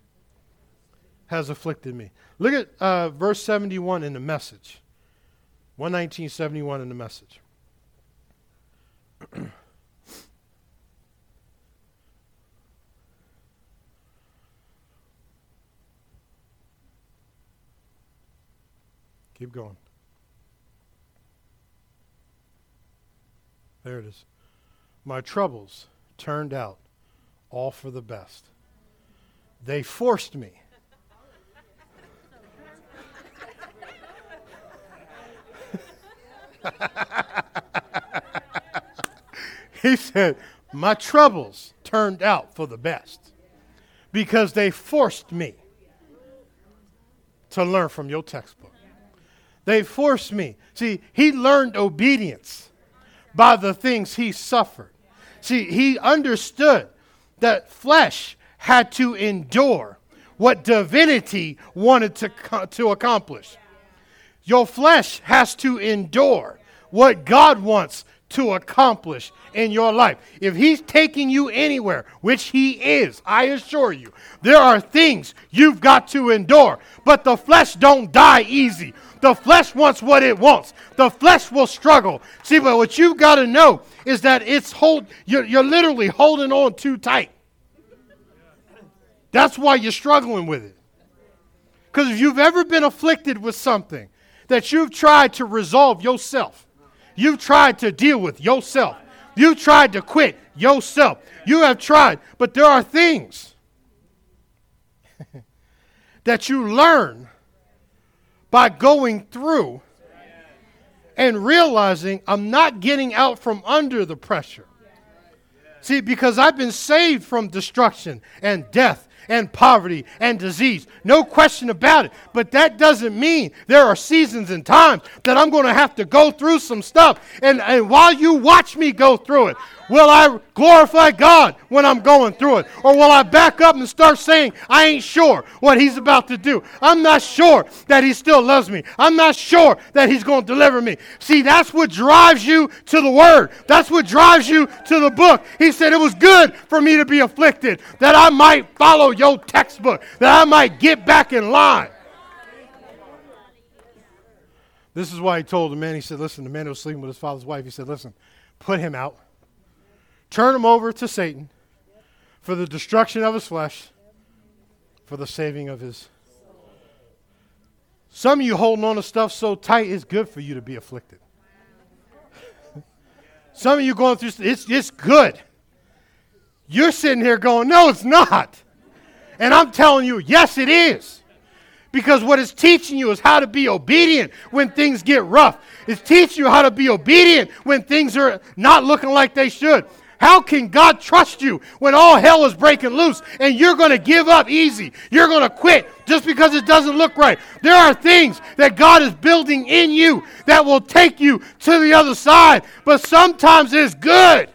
has afflicted me. Look at uh, verse 71 in the message. 11971 in the message. Keep going. There it is. My troubles turned out all for the best. They forced me he said, My troubles turned out for the best because they forced me to learn from your textbook. They forced me. See, he learned obedience by the things he suffered. See, he understood that flesh had to endure what divinity wanted to, to accomplish. Your flesh has to endure what God wants to accomplish in your life. If He's taking you anywhere, which He is, I assure you, there are things you've got to endure. But the flesh don't die easy. The flesh wants what it wants. The flesh will struggle. See, but what you've got to know is that it's hold. You're, you're literally holding on too tight. That's why you're struggling with it. Because if you've ever been afflicted with something, that you've tried to resolve yourself. You've tried to deal with yourself. You've tried to quit yourself. You have tried, but there are things that you learn by going through and realizing I'm not getting out from under the pressure. See, because I've been saved from destruction and death and poverty and disease. No question about it. But that doesn't mean there are seasons and times that I'm going to have to go through some stuff. And, and while you watch me go through it, Will I glorify God when I'm going through it? Or will I back up and start saying, I ain't sure what He's about to do? I'm not sure that He still loves me. I'm not sure that He's going to deliver me. See, that's what drives you to the Word. That's what drives you to the book. He said, It was good for me to be afflicted, that I might follow your textbook, that I might get back in line. This is why he told the man, he said, Listen, the man who was sleeping with his father's wife, he said, Listen, put him out turn him over to Satan for the destruction of his flesh, for the saving of his. Some of you holding on to stuff so tight, it's good for you to be afflicted. Some of you going through, it's, it's good. You're sitting here going, no, it's not. And I'm telling you, yes, it is. Because what it's teaching you is how to be obedient when things get rough. It's teaching you how to be obedient when things are not looking like they should. How can God trust you when all hell is breaking loose and you're going to give up easy? You're going to quit just because it doesn't look right. There are things that God is building in you that will take you to the other side, but sometimes it's good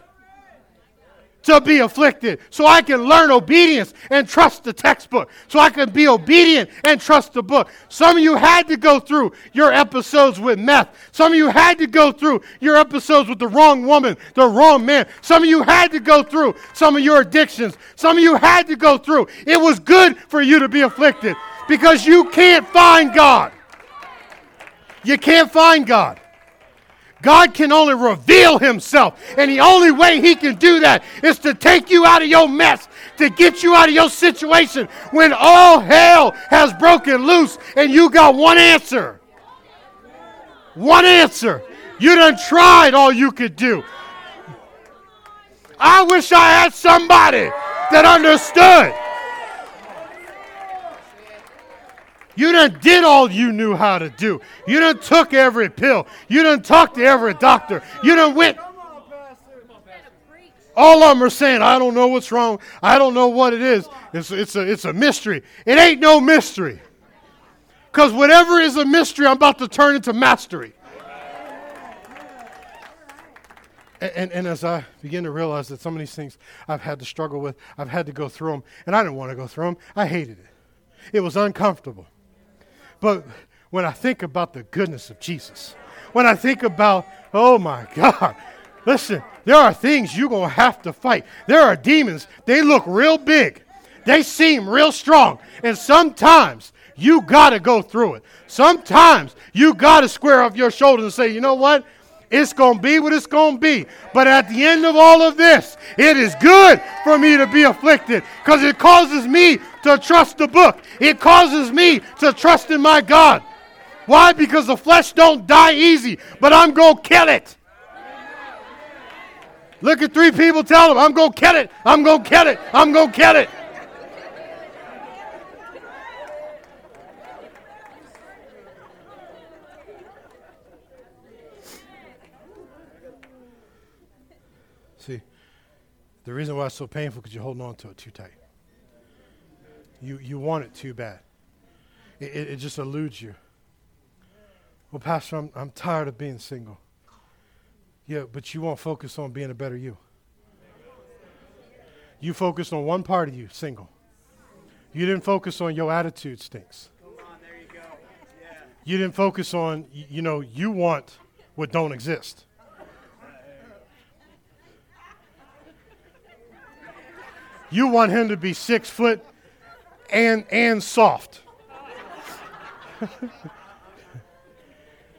to be afflicted so I can learn obedience and trust the textbook, so I can be obedient and trust the book. Some of you had to go through your episodes with meth. Some of you had to go through your episodes with the wrong woman, the wrong man. Some of you had to go through some of your addictions. Some of you had to go through. It was good for you to be afflicted because you can't find God. You can't find God. God can only reveal himself. And the only way he can do that is to take you out of your mess, to get you out of your situation when all hell has broken loose and you got one answer. One answer. You done tried all you could do. I wish I had somebody that understood. You done did all you knew how to do. You done took every pill. You done talked to every doctor. You done went. All of them are saying, I don't know what's wrong. I don't know what it is. It's, it's, a, it's a mystery. It ain't no mystery. Because whatever is a mystery, I'm about to turn into mastery. And, and, and, as I begin to realize that some of these things I've had to struggle with, I've had to go through them, and I didn't want to go through them. I hated it. It was uncomfortable. But when I think about the goodness of Jesus, when I think about, oh my God, listen, there are things you're going to have to fight. There are demons, they look real big, they seem real strong, and sometimes you got to go through it. Sometimes you got to square off your shoulders and say, you know what? It's going to be what it's going to be. But at the end of all of this, it is good for me to be afflicted because it causes me to trust the book. It causes me to trust in my God. Why? Because the flesh don't die easy, but I'm going to kill it. Look at three people, tell them, I'm going to kill it. I'm going to kill it. I'm going to kill it. The reason why it's so painful because you're holding on to it too tight. You, you want it too bad. It, it, it just eludes you. Well, Pastor, I'm, I'm tired of being single. Yeah, but you won't focus on being a better you. You focused on one part of you, single. You didn't focus on your attitude stinks. You didn't focus on, you know, you want what don't exist. You want him to be six foot and, and soft.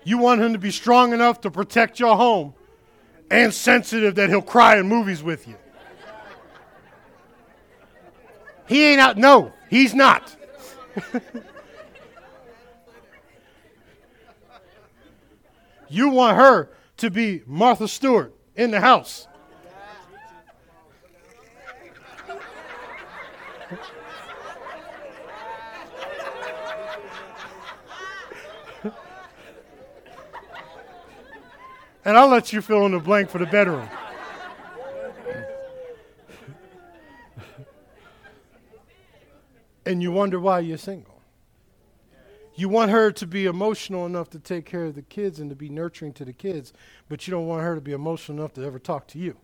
you want him to be strong enough to protect your home and sensitive that he'll cry in movies with you. He ain't out. No, he's not. you want her to be Martha Stewart in the house. And I'll let you fill in the blank for the bedroom. and you wonder why you're single. You want her to be emotional enough to take care of the kids and to be nurturing to the kids, but you don't want her to be emotional enough to ever talk to you.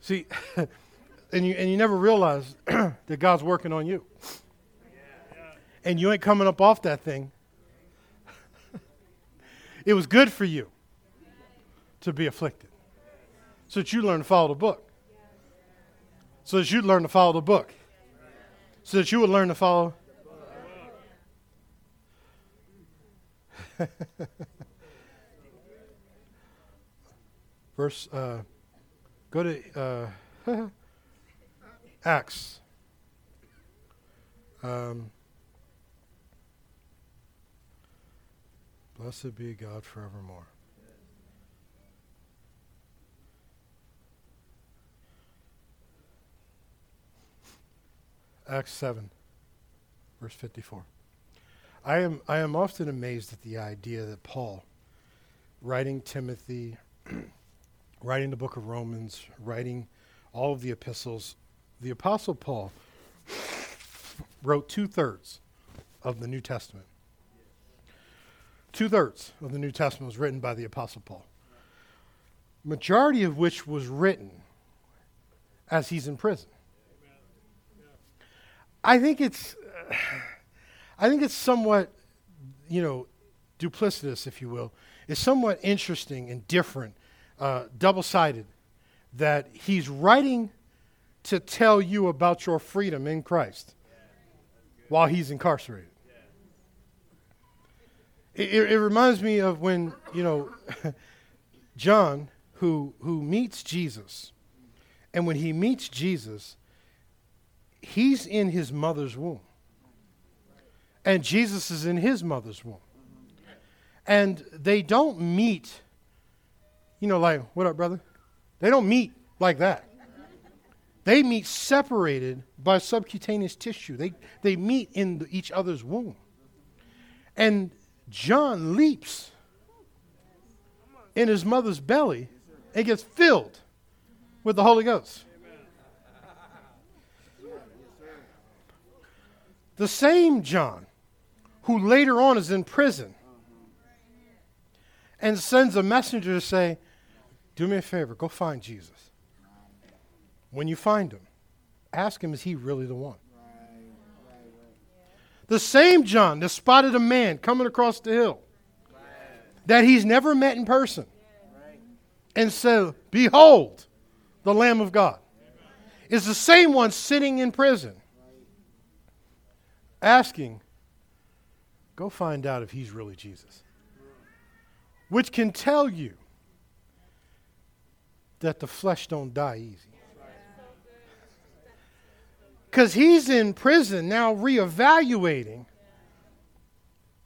See, and you, and you never realize that God's working on you and you ain't coming up off that thing. it was good for you to be afflicted so that you learn to follow the book. So that you'd learn to follow the book. So that you would learn to follow. Verse, uh, go to uh, Acts. Um, Blessed be God forevermore. Acts 7, verse 54. I am, I am often amazed at the idea that Paul, writing Timothy, writing the book of Romans, writing all of the epistles, the Apostle Paul wrote two thirds of the New Testament. Two thirds of the New Testament was written by the Apostle Paul, majority of which was written as he's in prison. I think it's, uh, I think it's somewhat, you know, duplicitous, if you will. It's somewhat interesting and different, uh, double-sided, that he's writing to tell you about your freedom in Christ while he's incarcerated. It, it, reminds me of when, you know, John, who, who meets Jesus, and when he meets Jesus, he's in his mother's womb. And Jesus is in his mother's womb. And they don't meet, you know, like, what up, brother? They don't meet like that. They meet separated by subcutaneous tissue. They, they meet in the, each other's womb. And John leaps in his mother's belly and gets filled with the Holy Ghost. The same John who later on is in prison and sends a messenger to say, Do me a favor, go find Jesus. When you find him, ask him, Is he really the one? The same John that spotted a man coming across the hill that he's never met in person and said, Behold, the Lamb of God, is the same one sitting in prison asking, Go find out if he's really Jesus. Which can tell you that the flesh don't die easy. Because he's in prison now reevaluating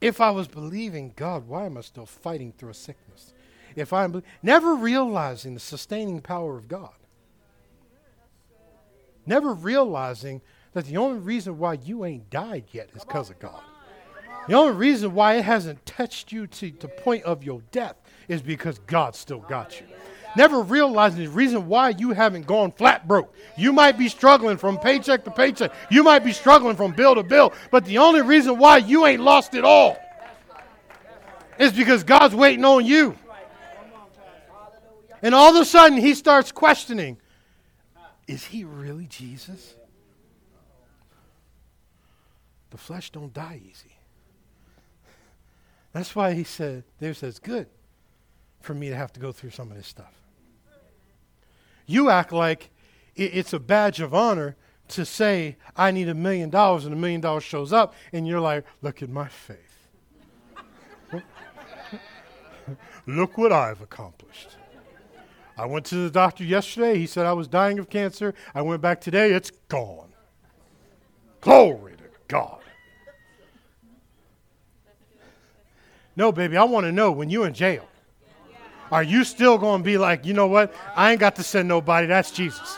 if I was believing God, why am I still fighting through a sickness? If I'm never realizing the sustaining power of God, never realizing that the only reason why you ain't died yet is because of God. The only reason why it hasn't touched you to the point of your death is because God still got you. Never realizing the reason why you haven't gone flat broke. You might be struggling from paycheck to paycheck. You might be struggling from bill to bill. But the only reason why you ain't lost it all is because God's waiting on you. And all of a sudden, he starts questioning Is he really Jesus? The flesh don't die easy. That's why he said, there says, good for me to have to go through some of this stuff. You act like it's a badge of honor to say, I need a million dollars, and a million dollars shows up, and you're like, look at my faith. look what I've accomplished. I went to the doctor yesterday. He said I was dying of cancer. I went back today. It's gone. Glory to God. No, baby, I want to know when you're in jail, are you still going to be like, you know what? I ain't got to send nobody. That's Jesus.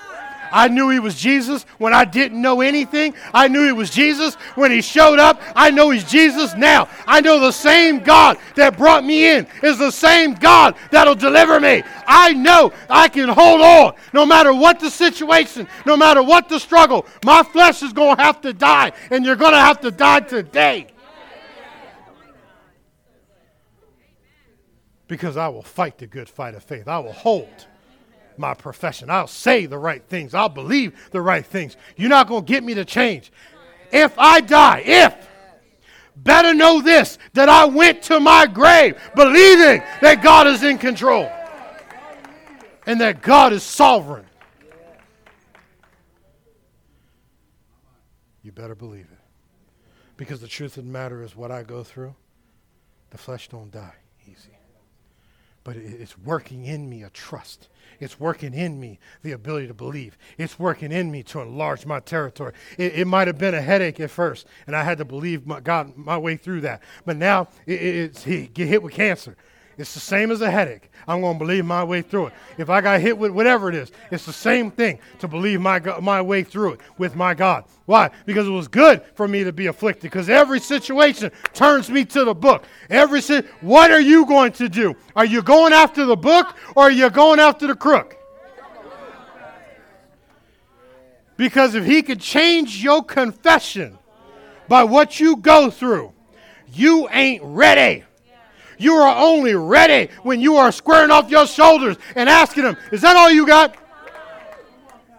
I knew he was Jesus when I didn't know anything. I knew he was Jesus when he showed up. I know he's Jesus now. I know the same God that brought me in is the same God that'll deliver me. I know I can hold on no matter what the situation, no matter what the struggle. My flesh is going to have to die, and you're going to have to die today. Because I will fight the good fight of faith. I will hold my profession. I'll say the right things. I'll believe the right things. You're not going to get me to change. If I die, if, better know this that I went to my grave believing that God is in control and that God is sovereign. You better believe it. Because the truth of the matter is what I go through, the flesh don't die but it's working in me a trust. It's working in me the ability to believe. It's working in me to enlarge my territory. It, it might have been a headache at first, and I had to believe my, God my way through that. But now it, it's he get hit with cancer. It's the same as a headache. I'm going to believe my way through it. If I got hit with whatever it is, it's the same thing to believe my, my way through it with my God. Why? Because it was good for me to be afflicted. Because every situation turns me to the book. Every si- what are you going to do? Are you going after the book or are you going after the crook? Because if he could change your confession by what you go through, you ain't ready. You are only ready when you are squaring off your shoulders and asking Him, Is that all you got?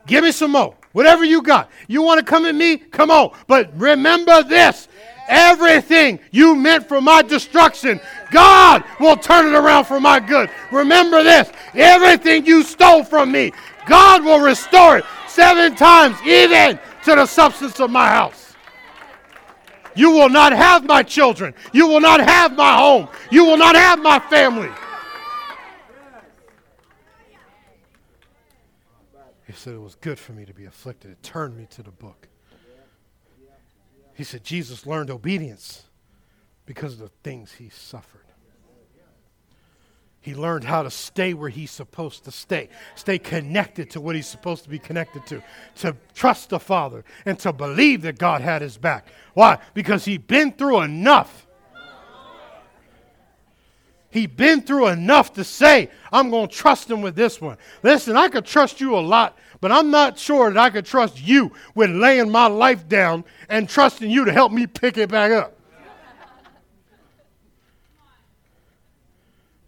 Give me some more. Whatever you got. You want to come at me? Come on. But remember this everything you meant for my destruction, God will turn it around for my good. Remember this everything you stole from me, God will restore it seven times, even to the substance of my house. You will not have my children. You will not have my home. You will not have my family. He said it was good for me to be afflicted. It turned me to the book. He said Jesus learned obedience because of the things he suffered. He learned how to stay where he's supposed to stay, stay connected to what he's supposed to be connected to, to trust the Father, and to believe that God had his back. Why? Because he'd been through enough. He'd been through enough to say, I'm going to trust him with this one. Listen, I could trust you a lot, but I'm not sure that I could trust you with laying my life down and trusting you to help me pick it back up.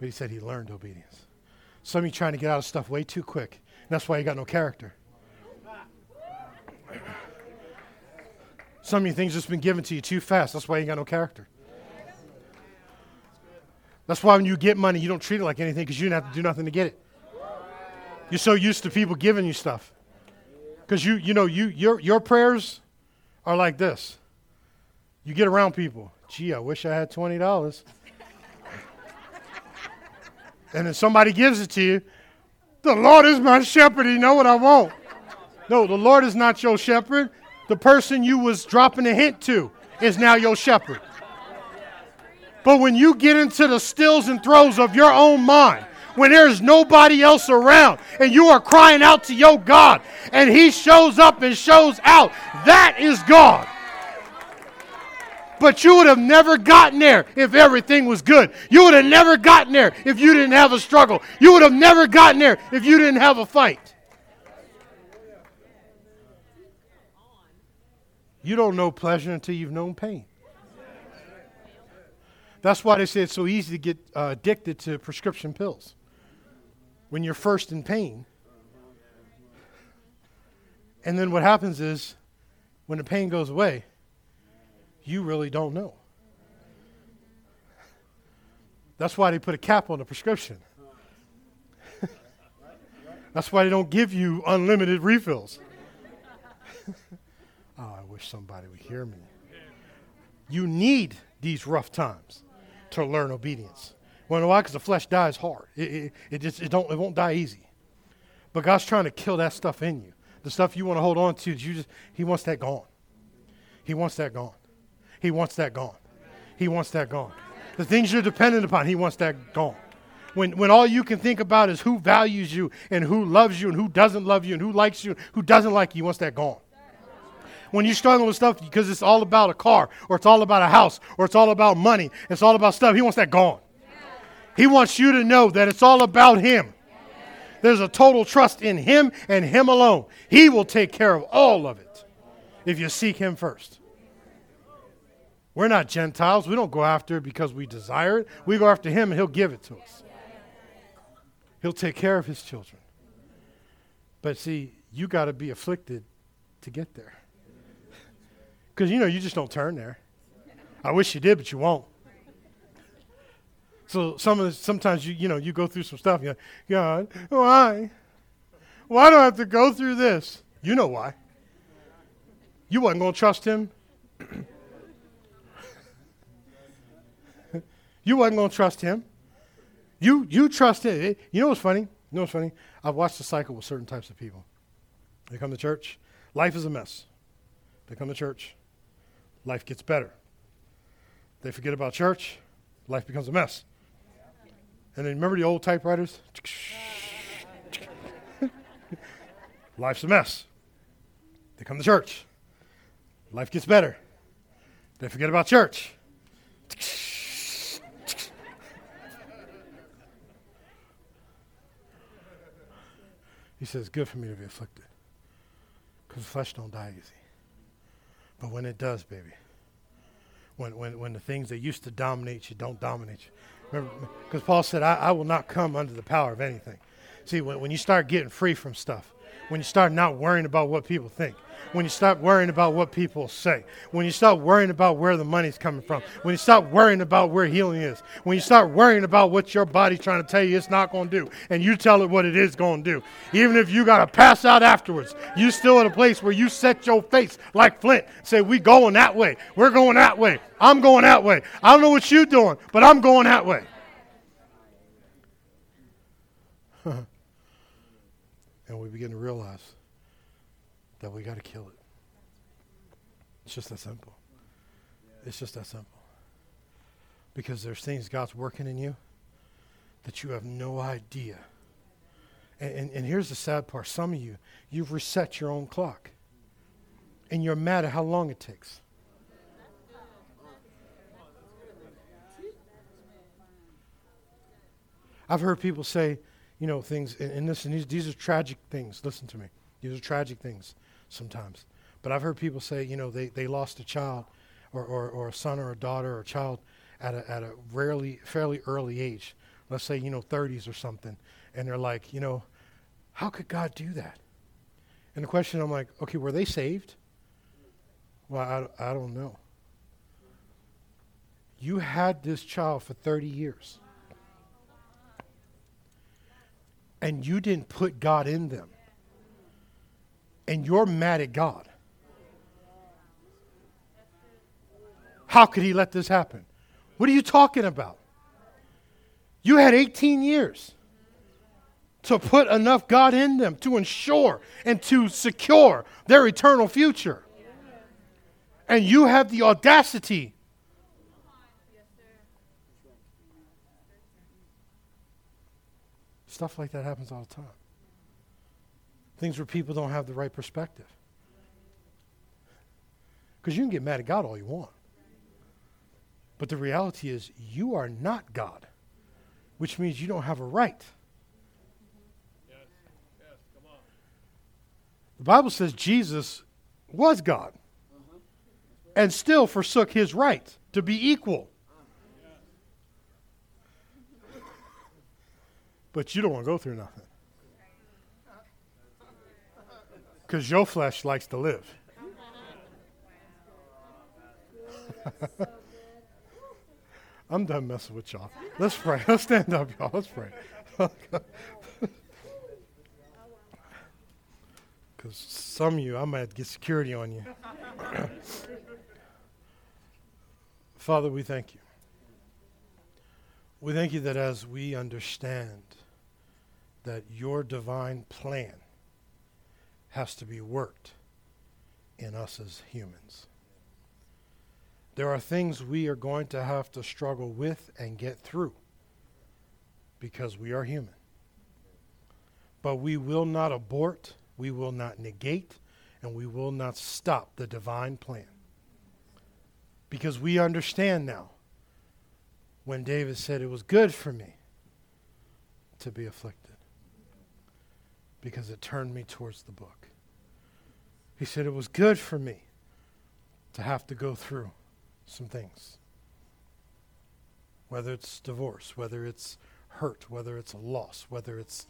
But he said he learned obedience. Some of you trying to get out of stuff way too quick. And that's why you got no character. Some of you things just been given to you too fast. That's why you got no character. That's why when you get money, you don't treat it like anything because you didn't have to do nothing to get it. You're so used to people giving you stuff. Because you, you know, you, your, your prayers are like this. You get around people. Gee, I wish I had $20 and if somebody gives it to you, the Lord is my shepherd. He know what I want. No, the Lord is not your shepherd. The person you was dropping a hint to is now your shepherd. But when you get into the stills and throes of your own mind, when there's nobody else around and you are crying out to your God and he shows up and shows out, that is God. But you would have never gotten there if everything was good. You would have never gotten there if you didn't have a struggle. You would have never gotten there if you didn't have a fight. You don't know pleasure until you've known pain. That's why they say it's so easy to get uh, addicted to prescription pills. When you're first in pain. And then what happens is, when the pain goes away, you really don't know. That's why they put a cap on the prescription. That's why they don't give you unlimited refills. oh, I wish somebody would hear me. You need these rough times to learn obedience. Well, why? Because the flesh dies hard. It, it, it, just it don't it won't die easy. But God's trying to kill that stuff in you. The stuff you want to hold on to, you just He wants that gone. He wants that gone. He wants that gone. He wants that gone. The things you're dependent upon, He wants that gone. When, when all you can think about is who values you and who loves you and who doesn't love you and who likes you and who doesn't like you, He wants that gone. When you struggle with stuff because it's all about a car or it's all about a house or it's all about money, it's all about stuff, He wants that gone. He wants you to know that it's all about Him. There's a total trust in Him and Him alone. He will take care of all of it if you seek Him first. We're not Gentiles. We don't go after it because we desire it. We go after Him and He'll give it to us. He'll take care of His children. But see, you got to be afflicted to get there. Because, you know, you just don't turn there. I wish you did, but you won't. So some the, sometimes you you know you go through some stuff. You're like, God, why? Why do I have to go through this? You know why. You wasn't going to trust him You wasn't going to trust him. You, you trust him. You know what's funny? You know what's funny? I've watched the cycle with certain types of people. They come to church, life is a mess. They come to church, life gets better. They forget about church, life becomes a mess. And then remember the old typewriters? Life's a mess. They come to church. Life gets better. They forget about church. He says, good for me to be afflicted. Because flesh don't die easy. But when it does, baby, when, when, when the things that used to dominate you don't dominate you. Because Paul said, I, I will not come under the power of anything. See, when, when you start getting free from stuff, when you start not worrying about what people think, when you stop worrying about what people say, when you stop worrying about where the money's coming from, when you stop worrying about where healing is, when you start worrying about what your body's trying to tell you it's not going to do, and you tell it what it is going to do, even if you got to pass out afterwards, you still at a place where you set your face like flint, say, we going that way, we're going that way, I'm going that way. I don't know what you're doing, but I'm going that way. and we begin to realize that we got to kill it. It's just that simple. It's just that simple. Because there's things God's working in you that you have no idea. And, and, and, here's the sad part some of you, you've reset your own clock. And you're mad at how long it takes. I've heard people say, you know, things, and, and listen, these, these are tragic things. Listen to me. These are tragic things sometimes. But I've heard people say, you know, they, they lost a child or, or, or a son or a daughter or a child at a, at a rarely, fairly early age, let's say, you know, 30s or something. And they're like, you know, how could God do that? And the question, I'm like, okay, were they saved? Well, I, I don't know. You had this child for 30 years. And you didn't put God in them and you're mad at God. How could he let this happen? What are you talking about? You had 18 years to put enough God in them to ensure and to secure their eternal future. And you have the audacity Stuff like that happens all the time. Things where people don't have the right perspective. Because you can get mad at God all you want. But the reality is, you are not God, which means you don't have a right. The Bible says Jesus was God uh-huh. and still forsook his right to be equal. But you don't want to go through nothing. Because your flesh likes to live. I'm done messing with y'all. Let's pray. Let's stand up, y'all. Let's pray. Because some of you, I might get security on you. Father, we thank you. We thank you that as we understand that your divine plan has to be worked in us as humans. There are things we are going to have to struggle with and get through because we are human. But we will not abort, we will not negate, and we will not stop the divine plan. Because we understand now when David said, It was good for me to be afflicted because it turned me towards the book. He said, It was good for me to have to go through some things. Whether it's divorce, whether it's hurt, whether it's a loss, whether it's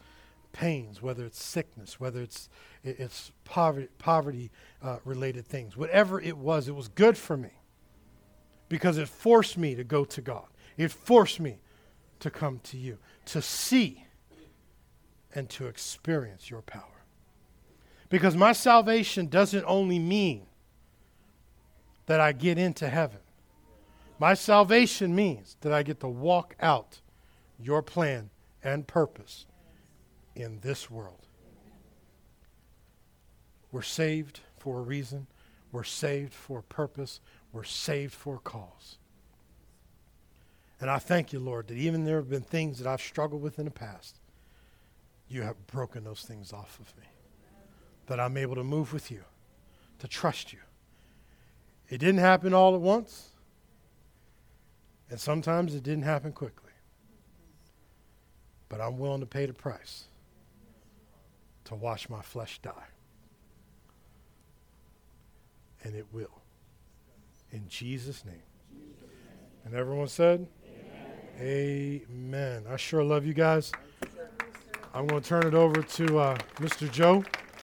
pains, whether it's sickness, whether it's it's poverty poverty uh, related things, whatever it was, it was good for me because it forced me to go to God. It forced me to come to you, to see and to experience your power. Because my salvation doesn't only mean that I get into heaven. My salvation means that I get to walk out your plan and purpose in this world. We're saved for a reason. We're saved for a purpose. We're saved for a cause. And I thank you, Lord, that even there have been things that I've struggled with in the past, you have broken those things off of me. That I'm able to move with you, to trust you. It didn't happen all at once, and sometimes it didn't happen quickly. But I'm willing to pay the price to watch my flesh die. And it will. In Jesus' name. And everyone said, Amen. Amen. I sure love you guys. I'm going to turn it over to uh, Mr. Joe.